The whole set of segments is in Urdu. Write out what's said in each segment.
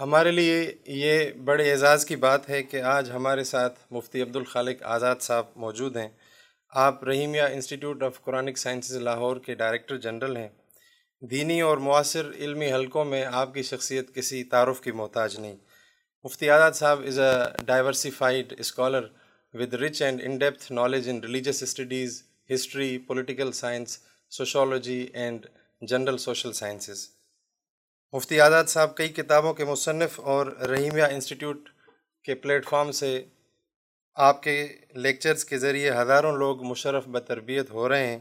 ہمارے لیے یہ بڑے اعزاز کی بات ہے کہ آج ہمارے ساتھ مفتی عبدالخالق آزاد صاحب موجود ہیں۔ آپ Rahimiya institute of Quranic sciences Lahore کے ڈائریکٹر جنرل ہیں۔ دینی اور معاصر علمی حلقوں میں آپ کی شخصیت کسی تعارف کی محتاج نہیں۔ Mufti Azad sahab is a diversified scholar with rich and in depth knowledge in religious studies history political science sociology and general social sciences Mufti Azad sahab, کئی کتابوں کے مصنف اور رحیمیہ انسٹیٹیوٹ کے پلیٹ فارم سے آپ کے لیکچرز کے ذریعے ہزاروں لوگ مشرف بتربیت ہو رہے ہیں۔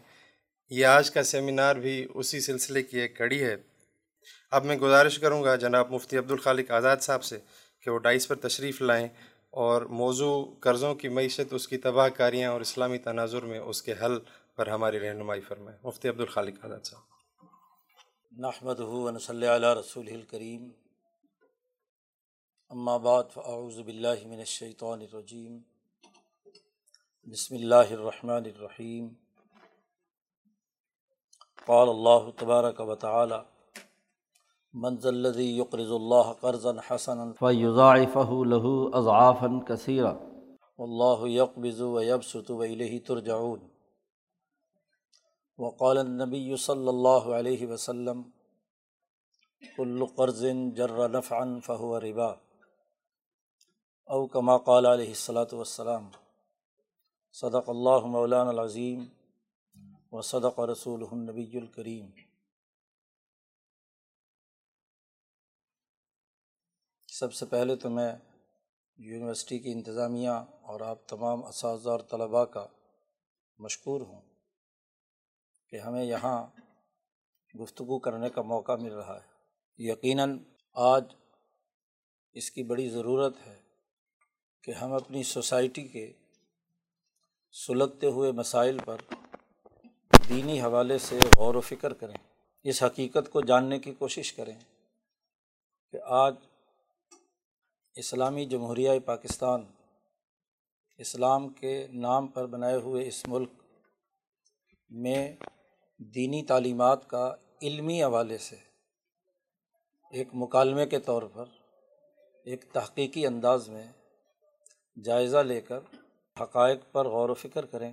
یہ آج کا سیمینار بھی اسی سلسلے کی ایک کڑی ہے۔ اب میں گزارش کروں گا جناب مفتی عبدالخالق آزاد صاحب سے کہ وہ ڈائس پر تشریف لائیں اور موضوع قرضوں کی معیشت، اس کی تباہ کاریاں اور اسلامی تناظر میں اس کے حل پر ہماری رہنمائی فرمائیں۔ مفتی عبدالخالق آزاد صاحب۔ نحمد ہُون صلی علیہ رسول الکریم اما بعد فاعوذ باللہ من الشیطان الرجیم بسم اللہ الرحمن الرحیم قال اللہ تبارک و تعالی منز الذي يقرض الله قرضا حسنا فيضاعفه له اضعافا كثيرا والله يقبض ويبسط واليه ترجعون. وقال النبی صلی اللہ علیہ وسلم کل قرض جر نفعا فہو ربا. او کما قال علیہ الصلاۃ والسلام، صدق اللہ مولان العظیم و صدق رسول النبی الکریم سب سے پہلے تو میں یونیورسٹی کی انتظامیہ اور آپ تمام اساتذہ اور طلباء کا مشکور ہوں۔ کہ ہمیں یہاں گفتگو کرنے کا موقع مل رہا ہے۔ یقیناً آج اس کی بڑی ضرورت ہے کہ ہم اپنی سوسائٹی کے سلگتے ہوئے مسائل پر دینی حوالے سے غور و فکر کریں۔ اس حقیقت کو جاننے کی کوشش کریں کہ آج اسلامی جمہوریہ پاکستان اسلام کے نام پر بنائے ہوئے اس ملک میں دینی تعلیمات کا علمی حوالے سے ایک مکالمے کے طور پر ایک تحقیقی انداز میں جائزہ لے کر حقائق پر غور و فکر کریں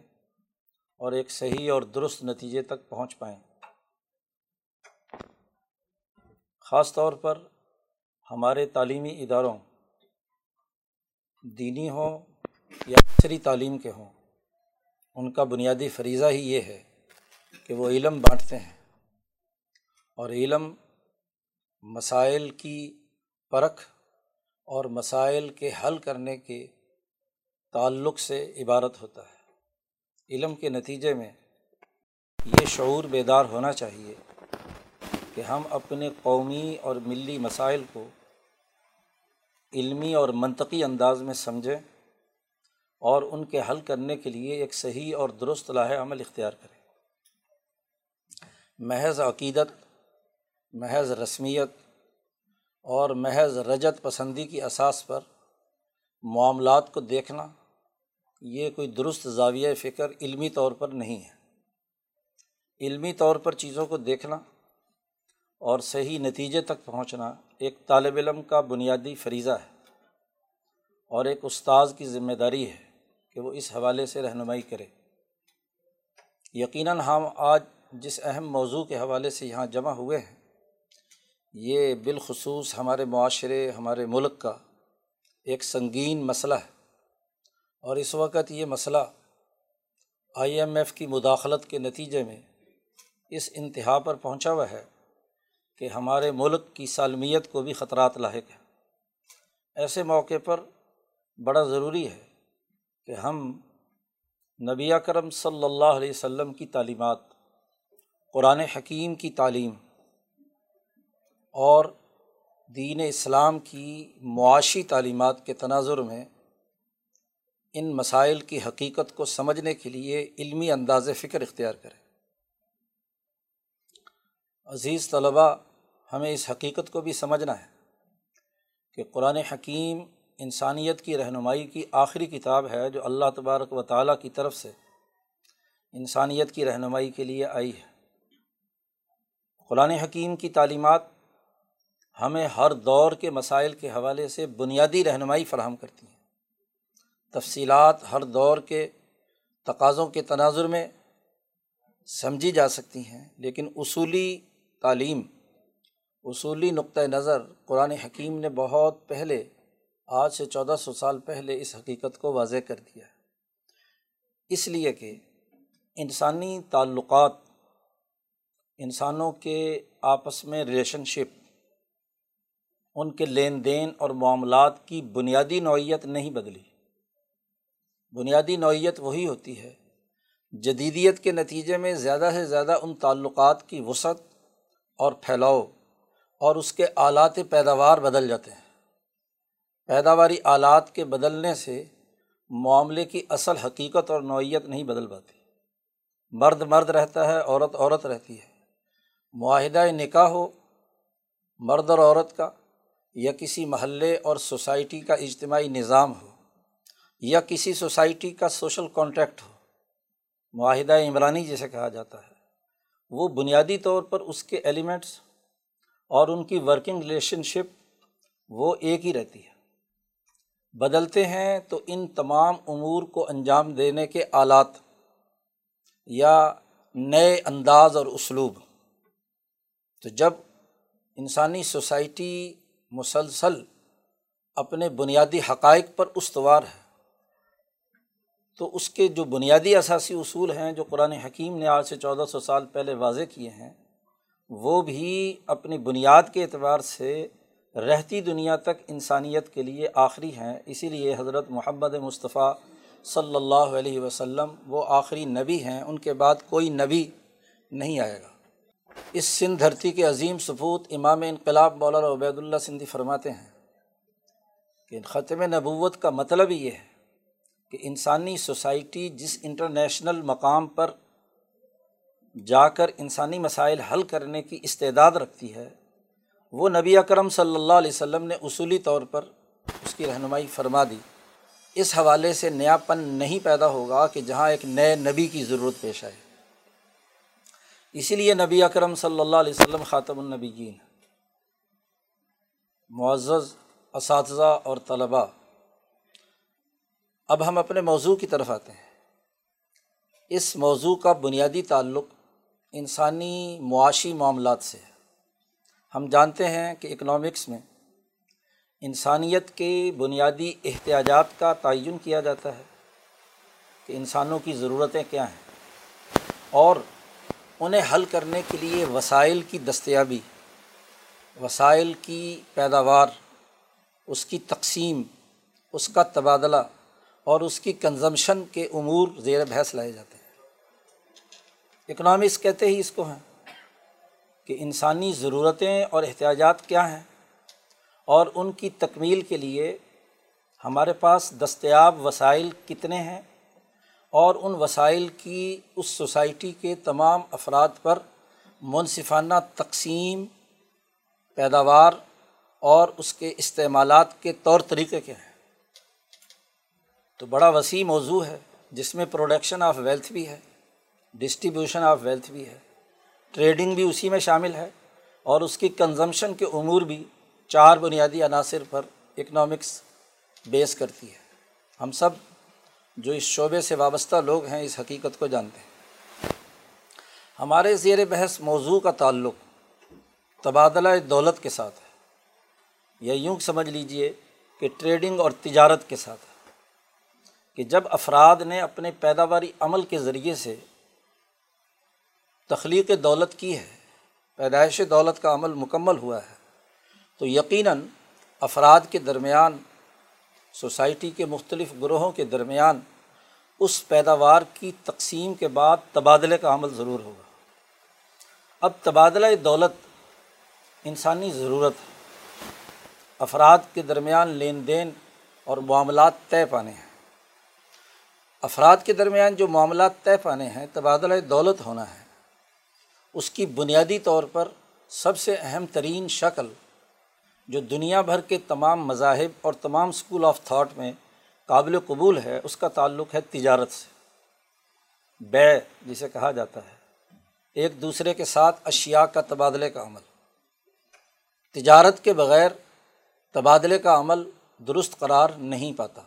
اور ایک صحیح اور درست نتیجے تک پہنچ پائیں۔ خاص طور پر ہمارے تعلیمی اداروں، دینی ہوں یا عصری تعلیم کے ہوں، ان کا بنیادی فریضہ ہی یہ ہے کہ وہ علم بانٹتے ہیں اور علم مسائل کی پرکھ اور مسائل کے حل کرنے کے تعلق سے عبارت ہوتا ہے۔ علم کے نتیجے میں یہ شعور بیدار ہونا چاہیے کہ ہم اپنے قومی اور ملی مسائل کو علمی اور منطقی انداز میں سمجھیں اور ان کے حل کرنے کے لیے ایک صحیح اور درست لاہ عمل اختیار کریں۔ محض عقیدت، محض رسمیت اور محض رجت پسندی کی اساس پر معاملات کو دیکھنا یہ کوئی درست زاویہ فکر علمی طور پر نہیں ہے۔ علمی طور پر چیزوں کو دیکھنا اور صحیح نتیجے تک پہنچنا ایک طالب علم کا بنیادی فریضہ ہے اور ایک استاذ کی ذمہ داری ہے کہ وہ اس حوالے سے رہنمائی کرے۔ یقیناً ہم آج جس اہم موضوع کے حوالے سے یہاں جمع ہوئے ہیں، یہ بالخصوص ہمارے معاشرے، ہمارے ملک کا ایک سنگین مسئلہ ہے۔ اور اس وقت یہ مسئلہ آئی ایم ایف کی مداخلت کے نتیجے میں اس انتہا پر پہنچا ہوا ہے کہ ہمارے ملک کی سالمیت کو بھی خطرات لاحق ہے ایسے موقع پر بڑا ضروری ہے کہ ہم نبی کرم صلی اللہ علیہ و سلم کی تعلیمات قرآن حکیم کی تعلیم اور دین اسلام کی معاشی تعلیمات کے تناظر میں ان مسائل کی حقیقت کو سمجھنے کے لیے علمی انداز فکر اختیار کرے عزیز طلباء، ہمیں اس حقیقت کو بھی سمجھنا ہے کہ قرآن حکیم انسانیت کی رہنمائی کی آخری کتاب ہے جو اللہ تبارک و تعالیٰ کی طرف سے انسانیت کی رہنمائی کے لیے آئی ہے۔ قرآن حکیم کی تعلیمات ہمیں ہر دور کے مسائل کے حوالے سے بنیادی رہنمائی فراہم کرتی ہیں۔ تفصیلات ہر دور کے تقاضوں کے تناظر میں سمجھی جا سکتی ہیں، لیکن اصولی تعلیم، اصولی نقطۂ نظر قرآن حکیم نے بہت پہلے، آج سے چودہ سو سال پہلے اس حقیقت کو واضح کر دیا ہے۔ اس لیے کہ انسانی تعلقات انسانوں کے آپس میں ریلیشن شپ، ان کے لین دین اور معاملات کی بنیادی نوعیت نہیں بدلی۔ بنیادی نوعیت وہی ہوتی ہے، جدیدیت کے نتیجے میں زیادہ سے زیادہ ان تعلقات کی وسعت اور پھیلاؤ اور اس کے آلات پیداوار بدل جاتے ہیں۔ پیداواری آلات کے بدلنے سے معاملے کی اصل حقیقت اور نوعیت نہیں بدل پاتی۔ مرد مرد رہتا ہے، عورت عورت رہتی ہے۔ معاہدہ نکاح ہو، مرد اور عورت کا، یا کسی محلے اور سوسائٹی کا اجتماعی نظام ہو، یا کسی سوسائٹی کا سوشل کانٹیکٹ ہو۔ معاہدہ عمرانی جسے کہا جاتا ہے۔ وہ بنیادی طور پر اس کے ایلیمنٹس اور ان کی ورکنگ ریلیشن شپ وہ ایک ہی رہتی ہے۔ بدلتے ہیں تو ان تمام امور کو انجام دینے کے آلات یا نئے انداز اور اسلوب۔ تو جب انسانی سوسائٹی مسلسل اپنے بنیادی حقائق پر استوار ہے، تو اس کے جو بنیادی اثاثی اصول ہیں جو قرآن حکیم نے آج سے چودہ سو سال پہلے واضح کیے ہیں، وہ بھی اپنی بنیاد کے اعتبار سے رہتی دنیا تک انسانیت کے لیے آخری ہیں۔ اسی لیے حضرت محمد مصطفیٰ صلی اللہ علیہ وسلم وہ آخری نبی ہیں، ان کے بعد کوئی نبی نہیں آئے گا۔ اس سندھ دھرتی کے عظیم سپوت امام انقلاب مولانا عبید اللہ سندھی فرماتے ہیں کہ ختم نبوت کا مطلب یہ ہے کہ انسانی سوسائٹی جس انٹرنیشنل مقام پر جا کر انسانی مسائل حل کرنے کی استعداد رکھتی ہے، وہ نبی اکرم صلی اللہ علیہ وسلم نے اصولی طور پر اس کی رہنمائی فرما دی۔ اس حوالے سے نیا پن نہیں پیدا ہوگا کہ جہاں ایک نئے نبی کی ضرورت پیش آئے۔ اسی لیے نبی اکرم صلی اللہ علیہ وسلم خاطم النبیین، معزز، اساتذہ اور طلباء، اب ہم اپنے موضوع کی طرف آتے ہیں۔ اس موضوع کا بنیادی تعلق انسانی معاشی معاملات سے ہے۔ ہم جانتے ہیں کہ اکنامکس میں انسانیت کے بنیادی احتیاجات کا تعین کیا جاتا ہے کہ انسانوں کی ضرورتیں کیا ہیں اور انہیں حل کرنے کے لیے وسائل کی دستیابی، وسائل کی پیداوار، اس کی تقسیم، اس کا تبادلہ اور اس کی کنزمشن کے امور زیر بحث لائے جاتے ہیں۔ اکنامکس کہتے ہی اس کو ہیں کہ انسانی ضرورتیں اور احتیاجات کیا ہیں اور ان کی تکمیل کے لیے ہمارے پاس دستیاب وسائل کتنے ہیں اور ان وسائل کی اس سوسائٹی کے تمام افراد پر منصفانہ تقسیم، پیداوار اور اس کے استعمالات کے طور طریقے کیا ہیں؟ تو بڑا وسیع موضوع ہے، جس میں پروڈکشن آف ویلتھ بھی ہے ڈسٹریبیوشن آف ویلتھ بھی ہے ٹریڈنگ بھی اسی میں شامل ہے اور اس کی کنزمشن کے امور بھی چار بنیادی عناصر پر اکنامکس بیس کرتی ہے۔ ہم سب جو اس شعبے سے وابستہ لوگ ہیں، اس حقیقت کو جانتے ہیں۔ ہمارے زیر بحث موضوع کا تعلق تبادلہ دولت کے ساتھ ہے۔ یا یوں سمجھ لیجیے کہ ٹریڈنگ اور تجارت کے ساتھ ہے۔ کہ جب افراد نے اپنے پیداواری عمل کے ذریعے سے تخلیق دولت کی ہے، پیدائش دولت کا عمل مکمل ہوا ہے، تو یقیناً افراد کے درمیان سوسائٹی کے مختلف گروہوں کے درمیان اس پیداوار کی تقسیم کے بعد تبادلے کا عمل ضرور ہوگا۔ اب تبادلہ دولت انسانی ضرورت ہے۔ افراد کے درمیان لین دین اور معاملات طے پانے ہیں۔ افراد کے درمیان جو معاملات طے پانے ہیں، تبادلہ دولت ہونا ہے۔ اس کی بنیادی طور پر سب سے اہم ترین شکل جو دنیا بھر کے تمام مذاہب اور تمام اسکول آف تھاٹ میں قابل قبول ہے، اس کا تعلق ہے تجارت سے۔ بے، جسے کہا جاتا ہے۔ ایک دوسرے کے ساتھ اشیا کا تبادلے کا عمل۔ تجارت کے بغیر تبادلے کا عمل درست قرار نہیں پاتا۔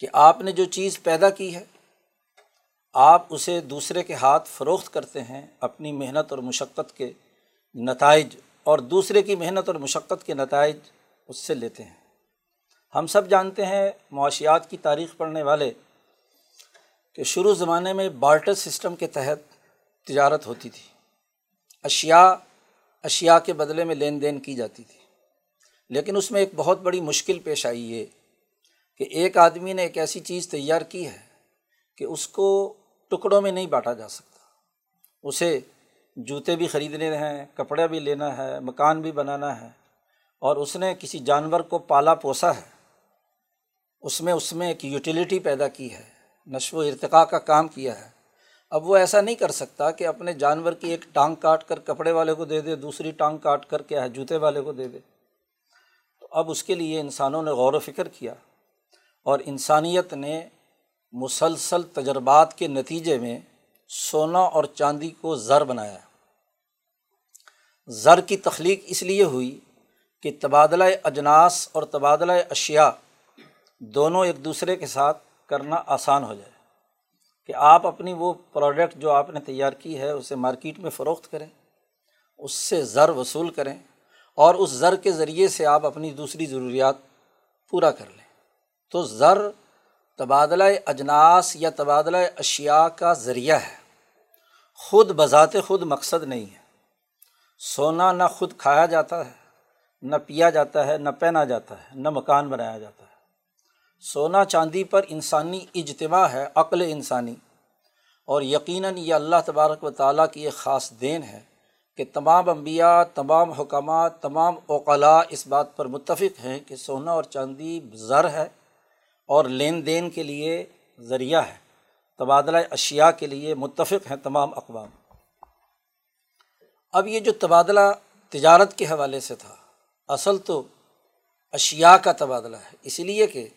کہ آپ نے جو چیز پیدا کی ہے، آپ اسے دوسرے کے ہاتھ فروخت کرتے ہیں اپنی محنت اور مشقت کے نتائج اور دوسرے کی محنت اور مشقت کے نتائج اس سے لیتے ہیں۔ ہم سب جانتے ہیں معاشیات کی تاریخ پڑھنے والے کہ شروع زمانے میں بارٹر سسٹم کے تحت تجارت ہوتی تھی۔ اشیا اشیا کے بدلے میں لین دین کی جاتی تھی۔ لیکن اس میں ایک بہت بڑی مشکل پیش آئی ہے کہ ایک آدمی نے ایک ایسی چیز تیار کی ہے کہ اس کو ٹکڑوں میں نہیں بانٹا جا سکتا۔ اسے جوتے بھی خریدنے ہیں، کپڑے بھی لینا ہے، مکان بھی بنانا ہے، اور اس نے کسی جانور کو پالا پوسا ہے۔ اس میں اس میں ایک یوٹیلیٹی پیدا کی ہے، نشو و ارتقاء کا کام کیا ہے۔ اب وہ ایسا نہیں کر سکتا کہ اپنے جانور کی ایک ٹانگ کاٹ کر کپڑے والے کو دے دے، دوسری ٹانگ کاٹ کر کیا ہے، جوتے والے کو دے دے۔ تو اب اس کے لیے انسانوں نے غور و فکر کیا، اور انسانیت نے مسلسل تجربات کے نتیجے میں سونا اور چاندی کو زر بنایا۔ زر کی تخلیق اس لیے ہوئی کہ تبادلہ اجناس اور تبادلہ اشیا دونوں ایک دوسرے کے ساتھ کرنا آسان ہو جائے کہ آپ اپنی وہ پروڈکٹ جو آپ نے تیار کی ہے اسے مارکیٹ میں فروخت کریں، اس سے زر وصول کریں اور اس زر کے ذریعے سے آپ اپنی دوسری ضروریات پورا کر لیں۔ تو زر تبادلہ اجناس یا تبادلہ اشیا کا ذریعہ ہے۔ خود بذات خود مقصد نہیں ہے۔ سونا نہ خود کھایا جاتا ہے، نہ پیا جاتا ہے، نہ پہنا جاتا ہے، نہ مکان بنایا جاتا ہے۔ سونا چاندی پر انسانی اجتماع ہے، عقل انسانی۔ اور یقیناً یہ اللہ تبارک و تعالیٰ کی ایک خاص دین ہے کہ تمام انبیاء، تمام حکامات تمام اوقلاء اس بات پر متفق ہیں کہ سونا اور چاندی زر ہے اور لین دین کے لیے ذریعہ ہے۔ تبادلہ اشیا کے لیے متفق ہیں تمام اقوام۔ اب یہ جو تبادلہ تجارت کے حوالے سے تھا، اصل تو اشیا کا تبادلہ ہے۔ اس لیے کہ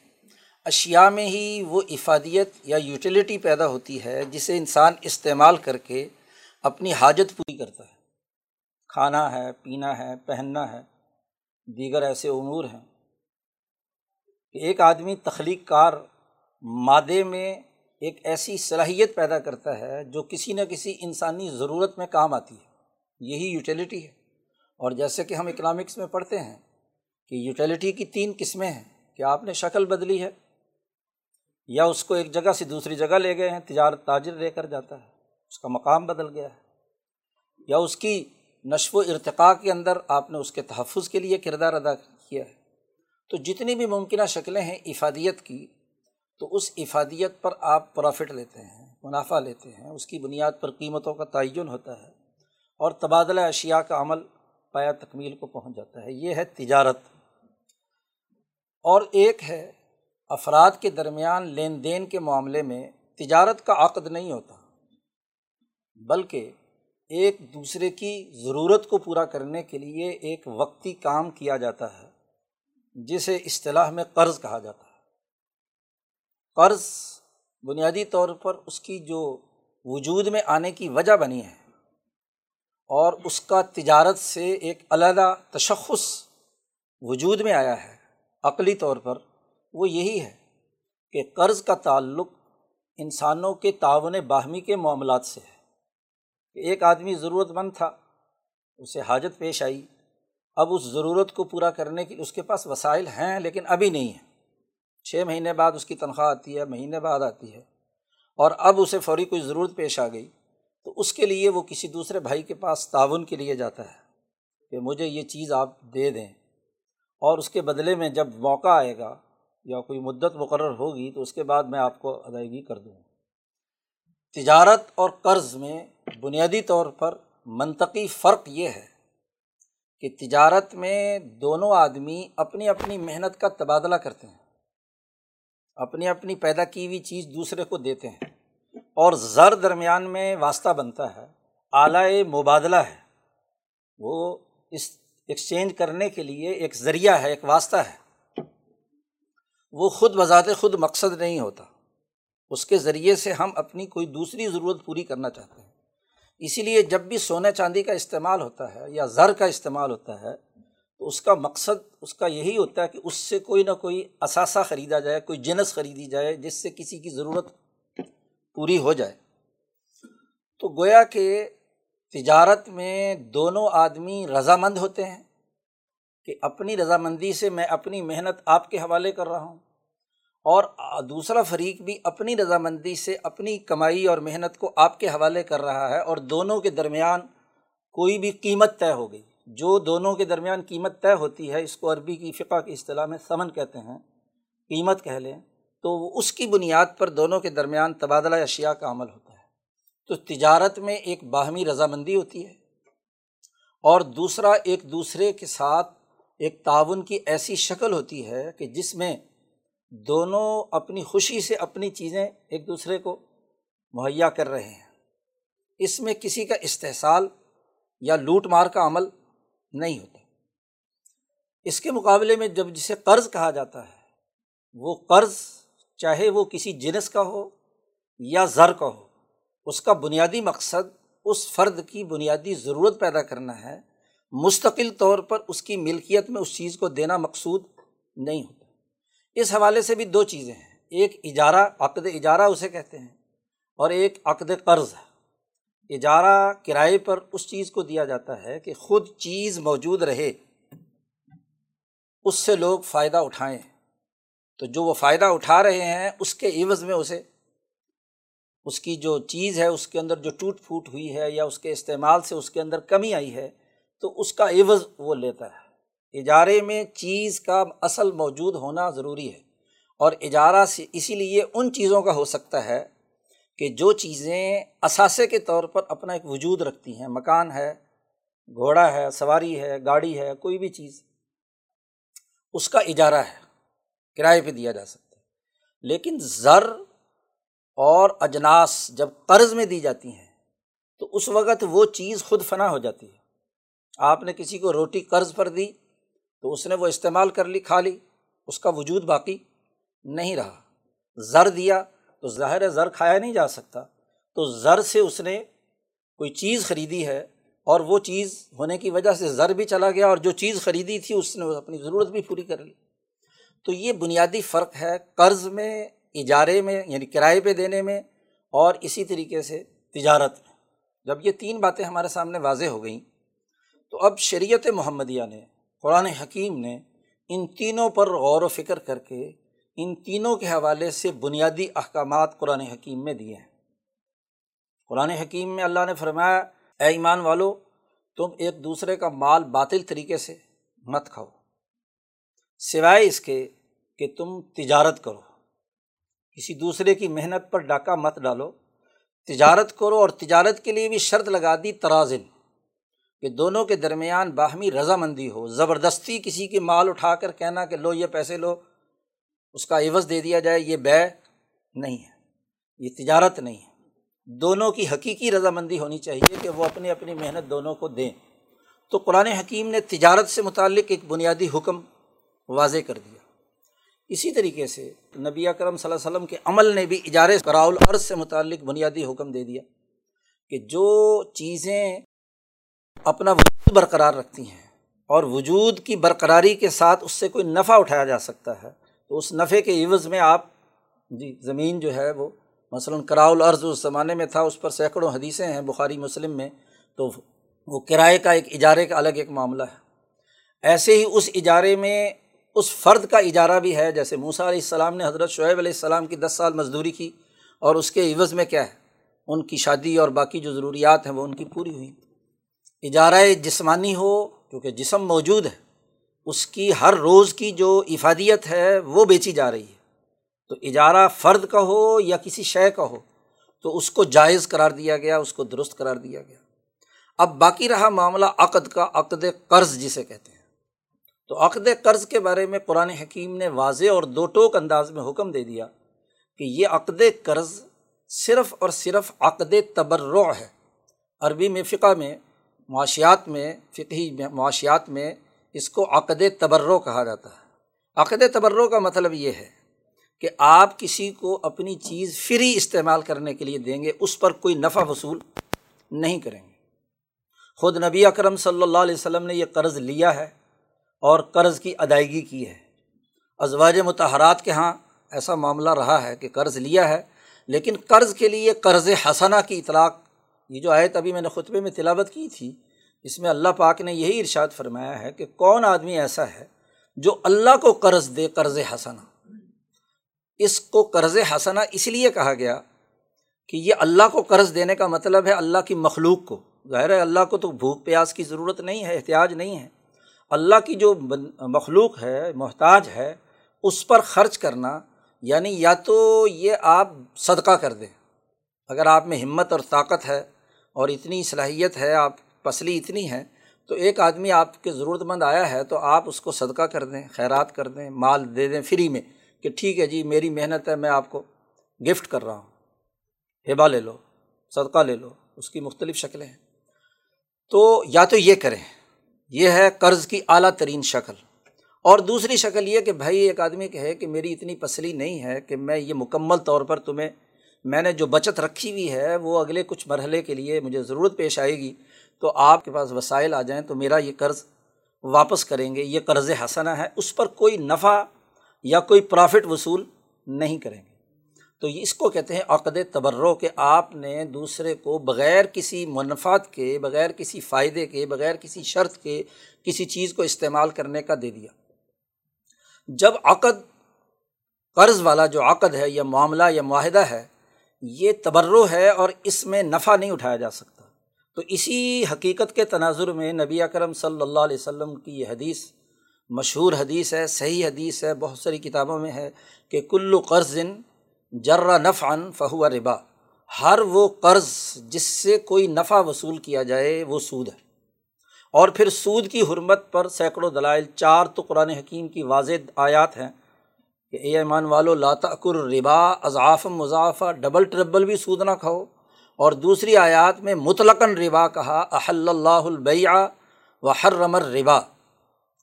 اشیا میں ہی وہ افادیت یا یوٹیلیٹی پیدا ہوتی ہے جسے انسان استعمال کر کے اپنی حاجت پوری کرتا ہے۔ کھانا ہے، پینا ہے، پہننا ہے، دیگر ایسے امور ہیں۔ کہ ایک آدمی تخلیق کار مادے میں ایک ایسی صلاحیت پیدا کرتا ہے جو کسی نہ کسی انسانی ضرورت میں کام آتی ہے۔ یہی یوٹیلیٹی ہے۔ اور جیسے کہ ہم اکنامکس میں پڑھتے ہیں کہ یوٹیلیٹی کی تین قسمیں ہیں کہ آپ نے شکل بدلی ہے یا اس کو ایک جگہ سے دوسری جگہ لے گئے ہیں، تجارت تاجر لے کر جاتا ہے، اس کا مقام بدل گیا ہے۔ یا اس کی نشو و ارتقاء کے اندر آپ نے اس کے تحفظ کے لیے کردار ادا کیا ہے۔ تو جتنی بھی ممکنہ شکلیں ہیں افادیت کی، تو اس افادیت پر آپ پرافٹ لیتے ہیں، منافع لیتے ہیں، اس کی بنیاد پر قیمتوں کا تعین ہوتا ہے۔ اور تبادلہ اشیاء کا عمل پایا تکمیل کو پہنچ جاتا ہے۔ یہ ہے تجارت۔ اور ایک ہے افراد کے درمیان لین دین کے معاملے میں تجارت کا عقد نہیں ہوتا، بلکہ ایک دوسرے کی ضرورت کو پورا کرنے کے لیے ایک وقتی کام کیا جاتا ہے، جسے اصطلاح میں قرض کہا جاتا ہے۔ قرض بنیادی طور پر اس کی جو وجود میں آنے کی وجہ بنی ہے اور اس کا تجارت سے ایک علیحدہ تشخص وجود میں آیا ہے، عقلی طور پر وہ یہی ہے کہ قرض کا تعلق انسانوں کے تعاون باہمی کے معاملات سے ہے۔ کہ ایک آدمی ضرورت مند تھا، اسے حاجت پیش آئی، اب اس ضرورت کو پورا کرنے کی اس کے پاس وسائل ہیں لیکن ابھی نہیں ہیں۔ چھ مہینے بعد اس کی تنخواہ آتی ہے، مہینے بعد آتی ہے اور اب اسے فوری کوئی ضرورت پیش آ گئی۔ تو اس کے لیے وہ کسی دوسرے بھائی کے پاس تعاون کے لیے جاتا ہے کہ مجھے یہ چیز آپ دے دیں۔ اور اس کے بدلے میں جب موقع آئے گا یا کوئی مدت مقرر ہوگی تو اس کے بعد میں آپ کو ادائیگی کر دوں۔ تجارت اور قرض میں بنیادی طور پر منطقی فرق یہ ہے کہ تجارت میں دونوں آدمی اپنی اپنی محنت کا تبادلہ کرتے ہیں، اپنی اپنی پیدا کی ہوئی چیز دوسرے کو دیتے ہیں۔ اور زر درمیان میں واسطہ بنتا ہے، اعلیٰ مبادلہ ہے۔ وہ اس ایکسچینج کرنے کے لیے ایک ذریعہ ہے، ایک واسطہ ہے۔ وہ خود بذات خود مقصد نہیں ہوتا۔ اس کے ذریعے سے ہم اپنی کوئی دوسری ضرورت پوری کرنا چاہتے ہیں۔ اسی لیے جب بھی سونے چاندی کا استعمال ہوتا ہے یا زر کا استعمال ہوتا ہے، تو اس کا مقصد، اس کا یہی ہوتا ہے کہ اس سے کوئی نہ کوئی اثاثہ خریدا جائے، کوئی جنس خریدی جائے، جس سے کسی کی ضرورت پوری ہو جائے۔ تو گویا کہ تجارت میں دونوں آدمی رضامند ہوتے ہیں کہ اپنی رضامندی سے میں اپنی محنت آپ کے حوالے کر رہا ہوں اور دوسرا فریق بھی اپنی رضامندی سے اپنی کمائی اور محنت کو آپ کے حوالے کر رہا ہے اور دونوں کے درمیان کوئی بھی قیمت طے ہو گئی۔ جو دونوں کے درمیان قیمت طے ہوتی ہے، اس کو عربی کی فقہ کی اصطلاح میں سمن کہتے ہیں، قیمت کہہ لیں۔ تو اس کی بنیاد پر دونوں کے درمیان تبادلہ اشیاء کا عمل ہوتا ہے۔ تو تجارت میں ایک باہمی رضامندی ہوتی ہے اور دوسرا ایک دوسرے کے ساتھ ایک تعاون کی ایسی شکل ہوتی ہے کہ جس میں دونوں اپنی خوشی سے اپنی چیزیں ایک دوسرے کو مہیا کر رہے ہیں۔ اس میں کسی کا استحصال یا لوٹ مار کا عمل نہیں ہوتا۔ اس کے مقابلے میں جب جسے قرض کہا جاتا ہے، وہ قرض چاہے وہ کسی جنس کا ہو یا زر کا ہو، اس کا بنیادی مقصد، اس فرد کی بنیادی ضرورت پیدا کرنا ہے۔ مستقل طور پر اس کی ملکیت میں اس چیز کو دینا مقصود نہیں ہوتا۔ اس حوالے سے بھی دو چیزیں ہیں۔ ایک اجارہ، عقد اجارہ اسے کہتے ہیں، اور ایک عقد قرض۔ ہے اجارہ کرائے پر اس چیز کو دیا جاتا ہے کہ خود چیز موجود رہے، اس سے لوگ فائدہ اٹھائیں۔ تو جو وہ فائدہ اٹھا رہے ہیں اس کے عوض میں اسے، اس کی جو چیز ہے، اس کے اندر جو ٹوٹ پھوٹ ہوئی ہے یا اس کے استعمال سے اس کے اندر کمی آئی ہے، تو اس کا عوض وہ لیتا ہے۔ اجارے میں چیز کا اصل موجود ہونا ضروری ہے اور اجارہ سے اسی لیے ان چیزوں کا ہو سکتا ہے کہ جو چیزیں اثاثے کے طور پر اپنا ایک وجود رکھتی ہیں۔ مکان ہے، گھوڑا ہے، سواری ہے، گاڑی ہے، کوئی بھی چیز، اس کا اجارہ ہے۔ کرائے پہ دیا جا سکتا ہے۔ لیکن زر اور اجناس جب قرض میں دی جاتی ہیں، تو اس وقت وہ چیز خود فنا ہو جاتی ہے۔ آپ نے کسی کو روٹی قرض پر دی تو اس نے وہ استعمال کر لی، کھا لی، اس کا وجود باقی نہیں رہا۔ زر دیا تو ظاہر زر کھایا نہیں جا سکتا۔ تو زر سے اس نے کوئی چیز خریدی ہے اور وہ چیز ہونے کی وجہ سے زر بھی چلا گیا اور جو چیز خریدی تھی اس نے اپنی ضرورت بھی پوری کر لی۔ تو یہ بنیادی فرق ہے قرض میں، اجارے میں یعنی کرائے پہ دینے میں اور اسی طریقے سے تجارت میں۔ جب یہ تین باتیں ہمارے سامنے واضح ہو گئیں، تو اب شریعت محمدیہ نے، قرآن حکیم نے ان تینوں پر غور و فکر کر کے ان تینوں کے حوالے سے بنیادی احکامات قرآن حکیم میں دیے ہیں۔ قرآن حکیم میں اللہ نے فرمایا، اے ایمان والو، تم ایک دوسرے کا مال باطل طریقے سے مت کھاؤ۔ سوائے اس کے کہ تم تجارت کرو۔ کسی دوسرے کی محنت پر ڈاکہ مت ڈالو۔ تجارت کرو اور تجارت کے لیے بھی شرط لگا دی ترازن کہ دونوں کے درمیان باہمی رضامندی ہو۔ زبردستی کسی کے مال اٹھا کر کہنا کہ لو یہ پیسے لو، اس کا عوض دے دیا جائے، یہ بے نہیں ہے۔ یہ تجارت نہیں ہے۔ دونوں کی حقیقی رضامندی ہونی چاہیے کہ وہ اپنی اپنی محنت دونوں کو دیں۔ تو قرآن حکیم نے تجارت سے متعلق ایک بنیادی حکم واضح کر دیا۔ اسی طریقے سے نبی اکرم صلی اللہ علیہ وسلم کے عمل نے بھی اجارے کراؤل عرض سے متعلق بنیادی حکم دے دیا کہ جو چیزیں اپنا وجود برقرار رکھتی ہیں اور وجود کی برقراری کے ساتھ اس سے کوئی نفع اٹھایا جا سکتا ہے، تو اس نفع کے عوض میں آپ جی زمین جو ہے وہ مثلاً کراؤل عرض اس زمانے میں تھا، اس پر سینکڑوں حدیثیں ہیں بخاری، مسلم میں، تو وہ کرائے کا ایک اجارے کا الگ ایک معاملہ ہے۔ ایسے ہی اس اجارے میں اس فرد کا اجارہ بھی ہے، جیسے موسا علیہ السلام نے حضرت شعیب علیہ السلام کی دس سال مزدوری کی، اور اس کے عوض میں کیا ہے؟ ان کی شادی اور باقی جو ضروریات ہیں وہ ان کی پوری ہوئی۔ اجارہ جسمانی ہو، کیونکہ جسم موجود ہے، اس کی ہر روز کی جو افادیت ہے وہ بیچی جا رہی ہے۔ تو اجارہ فرد کا ہو یا کسی شے کا ہو، تو اس کو جائز قرار دیا گیا، اس کو درست قرار دیا گیا۔ اب باقی رہا معاملہ عقد کا، عقد قرض جسے کہتے ہیں۔ تو عقد قرض کے بارے میں قرآن حکیم نے واضح اور دو ٹوک انداز میں حکم دے دیا کہ یہ عقد قرض صرف اور صرف عقد تبرع ہے۔ عربی میں، فقہ میں، معاشیات میں، فقہی معاشیات میں اس کو عقد تبرع کہا جاتا ہے۔ عقد تبرع کا مطلب یہ ہے کہ آپ کسی کو اپنی چیز فری استعمال کرنے کے لیے دیں گے، اس پر کوئی نفع وصول نہیں کریں گے۔ خود نبی اکرم صلی اللہ علیہ وسلم نے یہ قرض لیا ہے۔ اور قرض کی ادائیگی کی ہے۔ ازواج متحرات کے ہاں ایسا معاملہ رہا ہے کہ قرض لیا ہے، لیکن قرض کے لیے قرض حسنہ کی اطلاق، یہ جو آیت ابھی میں نے خطبے میں تلاوت کی تھی، اس میں اللہ پاک نے یہی ارشاد فرمایا ہے کہ کون آدمی ایسا ہے جو اللہ کو قرض دے قرض حسنہ۔ اس کو قرض حسنہ اس لیے کہا گیا کہ یہ اللہ کو قرض دینے کا مطلب ہے اللہ کی مخلوق کو۔ ظاہر ہے اللہ کو تو بھوک پیاس کی ضرورت نہیں ہے، احتیاج نہیں ہے۔ اللہ کی جو مخلوق ہے، محتاج ہے، اس پر خرچ کرنا یعنی یا تو یہ آپ صدقہ کر دیں۔ اگر آپ میں ہمت اور طاقت ہے اور اتنی صلاحیت ہے، آپ پسلی اتنی ہے تو ایک آدمی آپ کے ضرورت مند آیا ہے تو آپ اس کو صدقہ کر دیں، خیرات کر دیں، مال دے دیں فری میں کہ ٹھیک ہے جی میری محنت ہے، میں آپ کو گفٹ کر رہا ہوں۔ ہبا لے لو، صدقہ لے لو، اس کی مختلف شکلیں ہیں۔ تو یا تو یہ کریں۔ یہ ہے قرض کی اعلیٰ ترین شکل۔ اور دوسری شکل یہ کہ بھائی ایک آدمی کہے کہ میری اتنی پسلی نہیں ہے کہ میں یہ مکمل طور پر تمہیں، میں نے جو بچت رکھی ہوئی ہے وہ اگلے کچھ مرحلے کے لیے مجھے ضرورت پیش آئے گی، تو آپ کے پاس وسائل آ جائیں تو میرا یہ قرض واپس کریں گے، یہ قرض حسنہ ہے، اس پر کوئی نفع یا کوئی پرافٹ وصول نہیں کریں گے۔ تو اس کو کہتے ہیں عقد تبرو کہ آپ نے دوسرے کو بغیر کسی منفعت کے، بغیر کسی فائدے کے، بغیر کسی شرط کے کسی چیز کو استعمال کرنے کا دے دیا۔ جب عقد قرض والا جو عقد ہے یا معاملہ یا معاہدہ ہے، یہ تبرو ہے اور اس میں نفع نہیں اٹھایا جا سکتا۔ تو اسی حقیقت کے تناظر میں نبی اکرم صلی اللہ علیہ وسلم کی یہ حدیث مشہور حدیث ہے، صحیح حدیث ہے، بہت ساری کتابوں میں ہے کہ کلو قرض جرا نفع فہو ربا۔ ہر وہ قرض جس سے کوئی نفع وصول کیا جائے، وہ سود ہے۔ اور پھر سود کی حرمت پر سینکڑوں دلائل، چار تو قرآن حکیم کی واضح آیات ہیں کہ اے ایمان والو لاتعقر ربا اضاف مضافہ ڈبل ٹربل بھی سود نہ کھاؤ۔ اور دوسری آیات میں مطلقاً ربا کہا، احل اللہ البیہ و حرمر ربا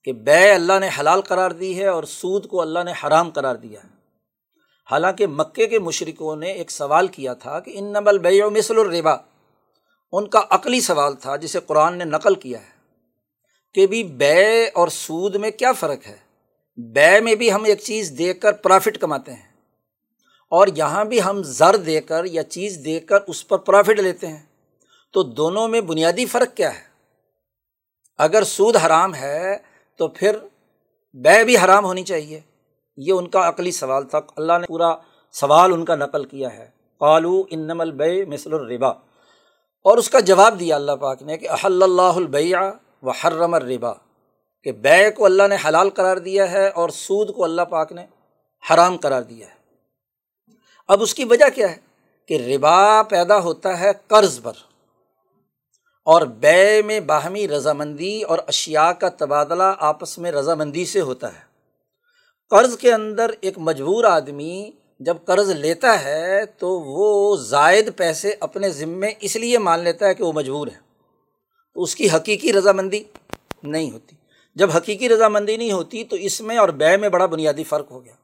کہ بے اللہ نے حلال قرار دی ہے اور سود کو اللہ نے حرام قرار دیا ہے۔ حالانکہ مکے کے مشرقوں نے ایک سوال کیا تھا کہ ان نبل بے و مثل الربا۔ ان کا عقلی سوال تھا جسے قرآن نے نقل کیا ہے کہ بھی بے اور سود میں کیا فرق ہے؟ بے میں بھی ہم ایک چیز دے کر پرافٹ کماتے ہیں اور یہاں بھی ہم زر دے کر یا چیز دے کر اس پر پرافٹ لیتے ہیں۔ تو دونوں میں بنیادی فرق کیا ہے؟ اگر سود حرام ہے تو پھر بے بھی حرام ہونی چاہیے۔ یہ ان کا عقلی سوال تھا۔ اللہ نے پورا سوال ان کا نقل کیا ہے۔ قالو انم البے مثل الربا۔ اور اس کا جواب دیا اللہ پاک نے کہ احل اللہ البیہ و حرم الربا۔ کہ بے کو اللہ نے حلال قرار دیا ہے اور سود کو اللہ پاک نے حرام قرار دیا ہے۔ اب اس کی وجہ کیا ہے؟ کہ ربا پیدا ہوتا ہے قرض پر۔ اور بے میں باہمی رضامندی اور اشیا کا تبادلہ آپس میں رضامندی سے ہوتا ہے۔ قرض کے اندر ایک مجبور آدمی جب قرض لیتا ہے تو وہ زائد پیسے اپنے ذمے اس لیے مان لیتا ہے کہ وہ مجبور ہے تو اس کی حقیقی رضامندی نہیں ہوتی۔ جب حقیقی رضامندی نہیں ہوتی تو اس میں اور بے میں بڑا بنیادی فرق ہو گیا۔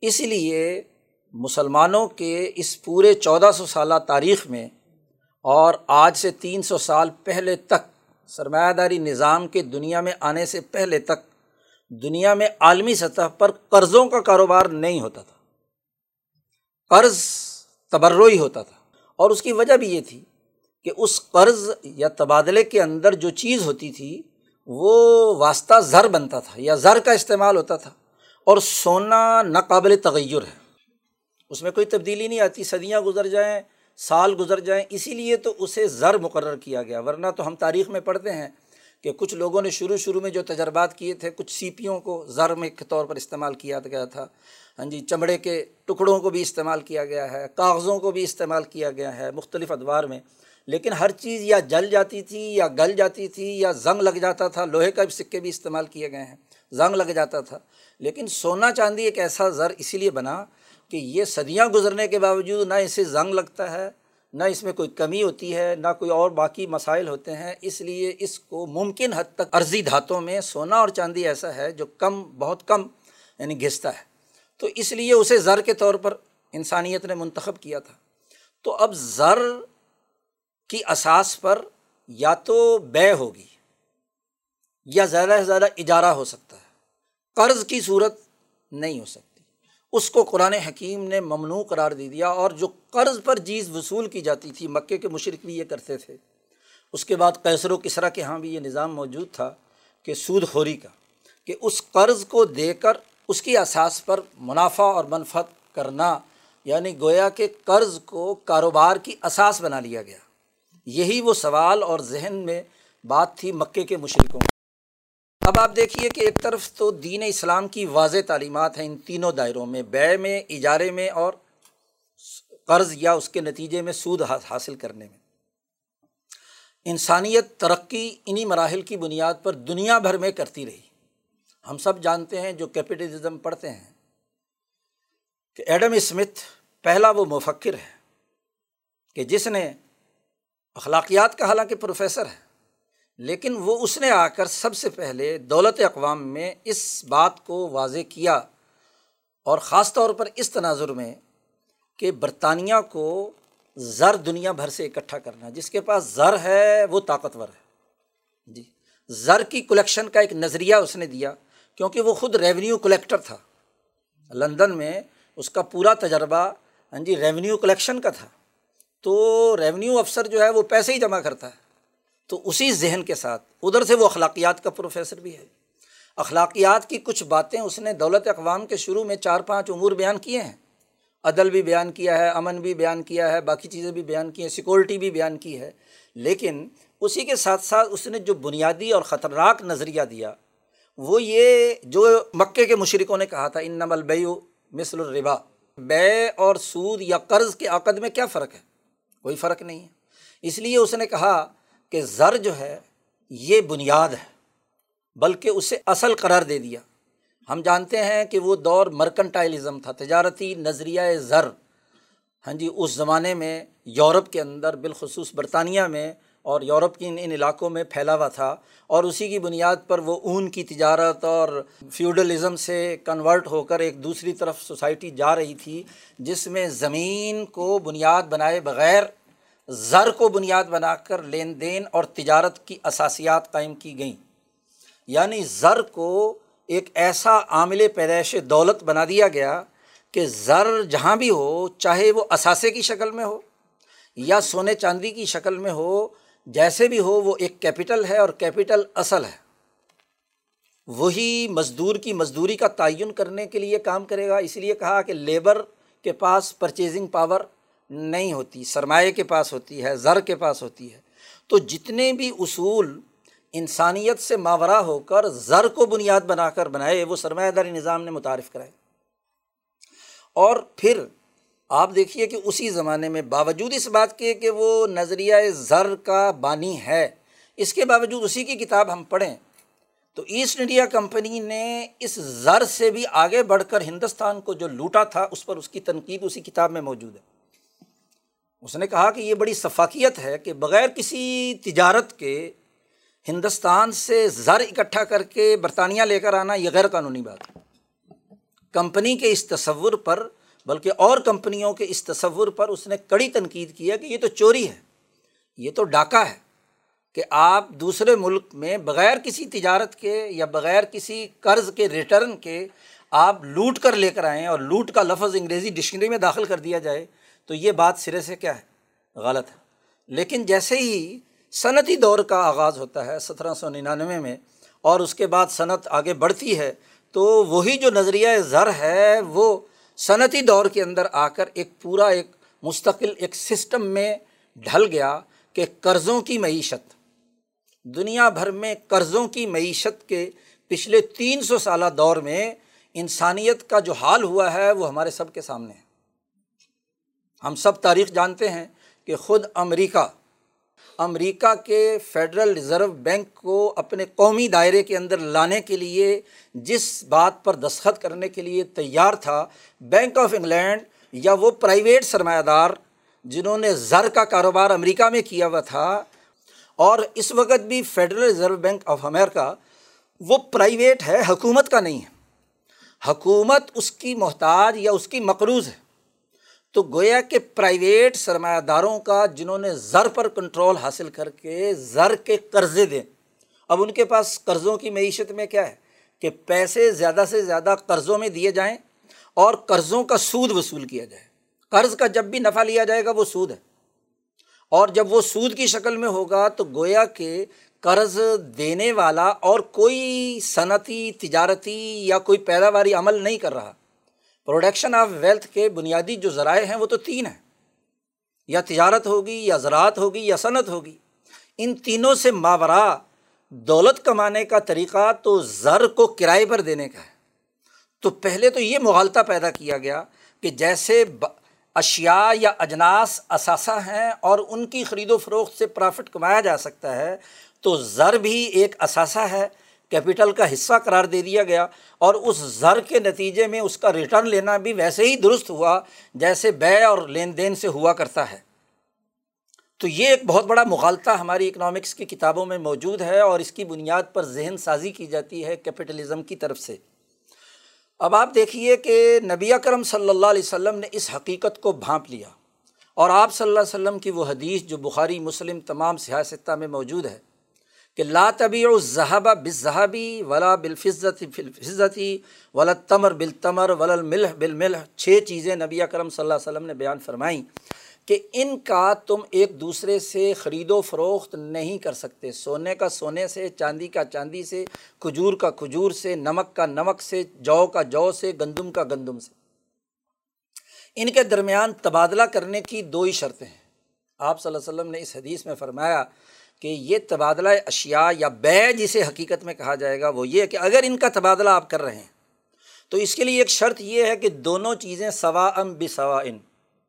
اس لیے مسلمانوں کے اس پورے چودہ سو سالہ تاریخ میں اور آج سے تین سو سال پہلے تک سرمایہ داری نظام کے دنیا میں آنے سے پہلے تک دنیا میں عالمی سطح پر قرضوں کا کاروبار نہیں ہوتا تھا۔ قرض تبرو ہی ہوتا تھا۔ اور اس کی وجہ بھی یہ تھی کہ اس قرض یا تبادلے کے اندر جو چیز ہوتی تھی، وہ واسطہ زر بنتا تھا یا زر کا استعمال ہوتا تھا۔ اور سونا ناقابل تغیر ہے۔ اس میں کوئی تبدیلی نہیں آتی، صدیاں گزر جائیں، سال گزر جائیں، اسی لیے تو اسے زر مقرر کیا گیا۔ ورنہ تو ہم تاریخ میں پڑھتے ہیں کہ کچھ لوگوں نے شروع شروع میں جو تجربات کیے تھے، کچھ سیپیوں کو زر میں کے طور پر استعمال کیا گیا تھا۔ ہاں جی چمڑے کے ٹکڑوں کو بھی استعمال کیا گیا ہے، کاغذوں کو بھی استعمال کیا گیا ہے مختلف ادوار میں۔ لیکن ہر چیز یا جل جاتی تھی یا گل جاتی تھی یا زنگ لگ جاتا تھا، لوہے کا بھی سکے بھی استعمال کیے گئے ہیں، زنگ لگ جاتا تھا۔ لیکن سونا چاندی ایک ایسا زر اسی لیے بنا کہ یہ صدیاں گزرنے کے باوجود نہ اسے زنگ لگتا ہے نہ اس میں کوئی کمی ہوتی ہے، نہ کوئی اور باقی مسائل ہوتے ہیں۔ اس لیے اس کو ممکن حد تک عرضی دھاتوں میں سونا اور چاندی ایسا ہے جو کم، بہت کم یعنی گھستا ہے۔ تو اس لیے اسے زر کے طور پر انسانیت نے منتخب کیا تھا۔ تو اب زر کی اساس پر یا تو بے ہوگی یا زیادہ سے زیادہ اجارہ ہو سکتا ہے۔ قرض کی صورت نہیں ہو سکتی۔ اس کو قرآن حکیم نے ممنوع قرار دے دیا اور جو قرض پر چیز وصول کی جاتی تھی، مکے کے مشرق بھی یہ کرتے تھے۔ اس کے بعد کیسر و کسرا کے ہاں بھی یہ نظام موجود تھا کہ سود خوری کا، کہ اس قرض کو دے کر اس کی اساس پر منافع اور منفت کرنا یعنی گویا کہ قرض کو کاروبار کی اساس بنا لیا گیا۔ یہی وہ سوال اور ذہن میں بات تھی مکے کے مشرقوں اب آپ دیکھیے کہ ایک طرف تو دین اسلام کی واضح تعلیمات ہیں ان تینوں دائروں میں، بے میں، اجارے میں اور قرض یا اس کے نتیجے میں سود حاصل کرنے میں۔ انسانیت ترقی انہیں مراحل کی بنیاد پر دنیا بھر میں کرتی رہی۔ ہم سب جانتے ہیں جو کیپٹلزم پڑھتے ہیں کہ ایڈم اسمتھ پہلا وہ مفکر ہے کہ جس نے اخلاقیات کا، حالانکہ پروفیسر ہے لیکن وہ اس نے آ کر سب سے پہلے دولت اقوام میں اس بات کو واضح کیا اور خاص طور پر اس تناظر میں کہ برطانیہ کو زر دنیا بھر سے اکٹھا کرنا، جس کے پاس زر ہے، وہ طاقتور ہے۔ جی زر کی کلیکشن کا ایک نظریہ اس نے دیا، کیونکہ وہ خود ریونیو کلیکٹر تھا۔ لندن میں اس کا پورا تجربہ ہاں جی ریونیو کلیکشن کا تھا۔ تو ریونیو افسر جو ہے، وہ پیسے ہی جمع کرتا ہے۔ تو اسی ذہن کے ساتھ، ادھر سے وہ اخلاقیات کا پروفیسر بھی ہے۔ اخلاقیات کی کچھ باتیں اس نے دولت اقوام کے شروع میں چار پانچ امور بیان کیے ہیں۔ عدل بھی بیان کیا ہے، امن بھی بیان کیا ہے، باقی چیزیں بھی بیان کی ہیں، سیکورٹی بھی بیان کی ہے۔ لیکن اسی کے ساتھ ساتھ اس نے جو بنیادی اور خطرناک نظریہ دیا، وہ یہ جو مکے کے مشرقوں نے کہا تھا ان نمل بیو مثل الربا۔ بے اور سود یا قرض کے عقد میں کیا فرق ہے؟ کوئی فرق نہیں ہے۔ اس لیے اس نے کہا کہ زر جو ہے، یہ بنیاد ہے، بلکہ اسے اصل قرار دے دیا۔ ہم جانتے ہیں کہ وہ دور مرکنٹائلزم تھا، تجارتی نظریہ زر۔ ہاں جی اس زمانے میں یورپ کے اندر، بالخصوص برطانیہ میں اور یورپ کی ان ان علاقوں میں پھیلا ہوا تھا۔ اور اسی کی بنیاد پر وہ اون کی تجارت اور فیوڈلزم سے کنورٹ ہو کر ایک دوسری طرف سوسائٹی جا رہی تھی، جس میں زمین کو بنیاد بنائے بغیر زر کو بنیاد بنا کر لین دین اور تجارت کی اثاسیات قائم کی گئیں۔ یعنی زر کو ایک ایسا عامل پیدائش دولت بنا دیا گیا کہ زر جہاں بھی ہو، چاہے وہ اثاثے کی شکل میں ہو یا سونے چاندی کی شکل میں ہو، جیسے بھی ہو، وہ ایک کیپٹل ہے اور کیپٹل اصل ہے۔ وہی مزدور کی مزدوری کا تعین کرنے کے لیے کام کرے گا۔ اس لیے کہا کہ لیبر کے پاس پرچیزنگ پاور نہیں ہوتی، سرمایہ کے پاس ہوتی ہے، زر کے پاس ہوتی ہے۔ تو جتنے بھی اصول انسانیت سے ماورہ ہو کر زر کو بنیاد بنا کر بنائے، وہ سرمایہ داری نظام نے متعارف کرائے۔ اور پھر آپ دیکھیے کہ اسی زمانے میں باوجود اس بات کے کہ وہ نظریہ زر کا بانی ہے، اس کے باوجود اسی کی کتاب ہم پڑھیں، تو ایسٹ انڈیا کمپنی نے اس زر سے بھی آگے بڑھ کر ہندوستان کو جو لوٹا تھا، اس پر اس کی تنقید اسی کتاب میں موجود ہے۔ اس نے کہا کہ یہ بڑی ثفاقیت ہے کہ بغیر کسی تجارت کے ہندوستان سے زر اکٹھا کر کے برطانیہ لے کر آنا یہ غیر قانونی بات ہے۔ کمپنی کے اس تصور پر، بلکہ اور کمپنیوں کے اس تصور پر اس نے کڑی تنقید کیا کہ یہ تو چوری ہے، یہ تو ڈاکہ ہے کہ آپ دوسرے ملک میں بغیر کسی تجارت کے یا بغیر کسی قرض کے، ریٹرن کے آپ لوٹ کر لے کر آئیں اور لوٹ کا لفظ انگریزی ڈکشنری میں داخل کر دیا جائے۔ تو یہ بات سرے سے کیا ہے؟ غلط ہے۔ لیکن جیسے ہی صنعتی دور کا آغاز ہوتا ہے، سترہ سو ننانوے میں، اور اس کے بعد صنعت آگے بڑھتی ہے، تو وہی جو نظریہ زر ہے، وہ صنعتی دور کے اندر آ کر ایک پورا، ایک مستقل، ایک سسٹم میں ڈھل گیا کہ قرضوں کی معیشت۔ دنیا بھر میں قرضوں کی معیشت کے پچھلے تین سو سالہ دور میں انسانیت کا جو حال ہوا ہے، وہ ہمارے سب کے سامنے ہے۔ ہم سب تاریخ جانتے ہیں کہ خود امریکہ امریکہ کے فیڈرل ریزرو بینک کو اپنے قومی دائرے کے اندر لانے کے لیے، جس بات پر دستخط کرنے کے لیے تیار تھا، بینک آف انگلینڈ یا وہ پرائیویٹ سرمایہ دار جنہوں نے زر کا کاروبار امریکہ میں کیا ہوا تھا، اور اس وقت بھی Federal Reserve Bank of America وہ پرائیویٹ ہے، حکومت کا نہیں ہے۔ حکومت اس کی محتاج یا اس کی مقروض ہے۔ تو گویا کہ پرائیویٹ سرمایہ داروں کا جنہوں نے زر پر کنٹرول حاصل کر کے زر کے قرضے دیں اب ان کے پاس قرضوں کی معیشت میں کیا ہے؟ کہ پیسے زیادہ سے زیادہ قرضوں میں دیے جائیں اور قرضوں کا سود وصول کیا جائے۔ قرض کا جب بھی نفع لیا جائے گا وہ سود ہے۔ اور جب وہ سود کی شکل میں ہوگا تو گویا کہ قرض دینے والا اور کوئی صنعتی، تجارتی یا کوئی پیداواری عمل نہیں کر رہا۔ پروڈکشن آف ویلتھ کے بنیادی جو ذرائع ہیں وہ تو تین ہیں۔ یا تجارت ہوگی، یا زراعت ہوگی، یا صنعت ہوگی۔ ان تینوں سے ماورا دولت کمانے کا طریقہ تو زر کو کرائے پر دینے کا ہے۔ تو پہلے تو یہ مغالطہ پیدا کیا گیا کہ جیسے اشیا یا اجناس اثاثہ ہیں اور ان کی خرید و فروخت سے پرافٹ کمایا جا سکتا ہے، تو زر بھی ایک اثاثہ ہے۔ کیپٹل کا حصہ قرار دے دیا گیا اور اس زر کے نتیجے میں اس کا ریٹرن لینا بھی ویسے ہی درست ہوا جیسے بے اور لین دین سے ہوا کرتا ہے۔ تو یہ ایک بہت بڑا مغالطہ ہماری اکنامکس کی کتابوں میں موجود ہے اور اس کی بنیاد پر ذہن سازی کی جاتی ہے کیپٹلزم کی طرف سے۔ اب آپ دیکھیے کہ نبی کرم صلی اللہ علیہ وسلم نے اس حقیقت کو بھانپ لیا اور آپ صلی اللہ علیہ وسلم کی وہ حدیث جو بخاری مسلم تمام سیاستہ میں موجود ہے۔ کہ لا طبی و ذہبہ ولا بالفظت فضتی ولا تمر بالتمر ولا الملح بالملح۔ چھ چیزیں نبی کرم صلی اللہ علیہ وسلم نے بیان فرمائیں کہ ان کا تم ایک دوسرے سے خرید و فروخت نہیں کر سکتے۔ سونے کا سونے سے، چاندی کا چاندی سے، کھجور کا کھجور سے، نمک کا نمک سے، جو کا جو سے، گندم کا گندم سے۔ ان کے درمیان تبادلہ کرنے کی دو ہی شرطیں ہیں۔ آپ صلی اللہ علیہ وسلم نے اس حدیث میں فرمایا کہ یہ تبادلہ اشیا یا بے جسے حقیقت میں کہا جائے گا وہ یہ کہ اگر ان کا تبادلہ آپ کر رہے ہیں، تو اس کے لیے ایک شرط یہ ہے کہ دونوں چیزیں سوا ام بسوا ان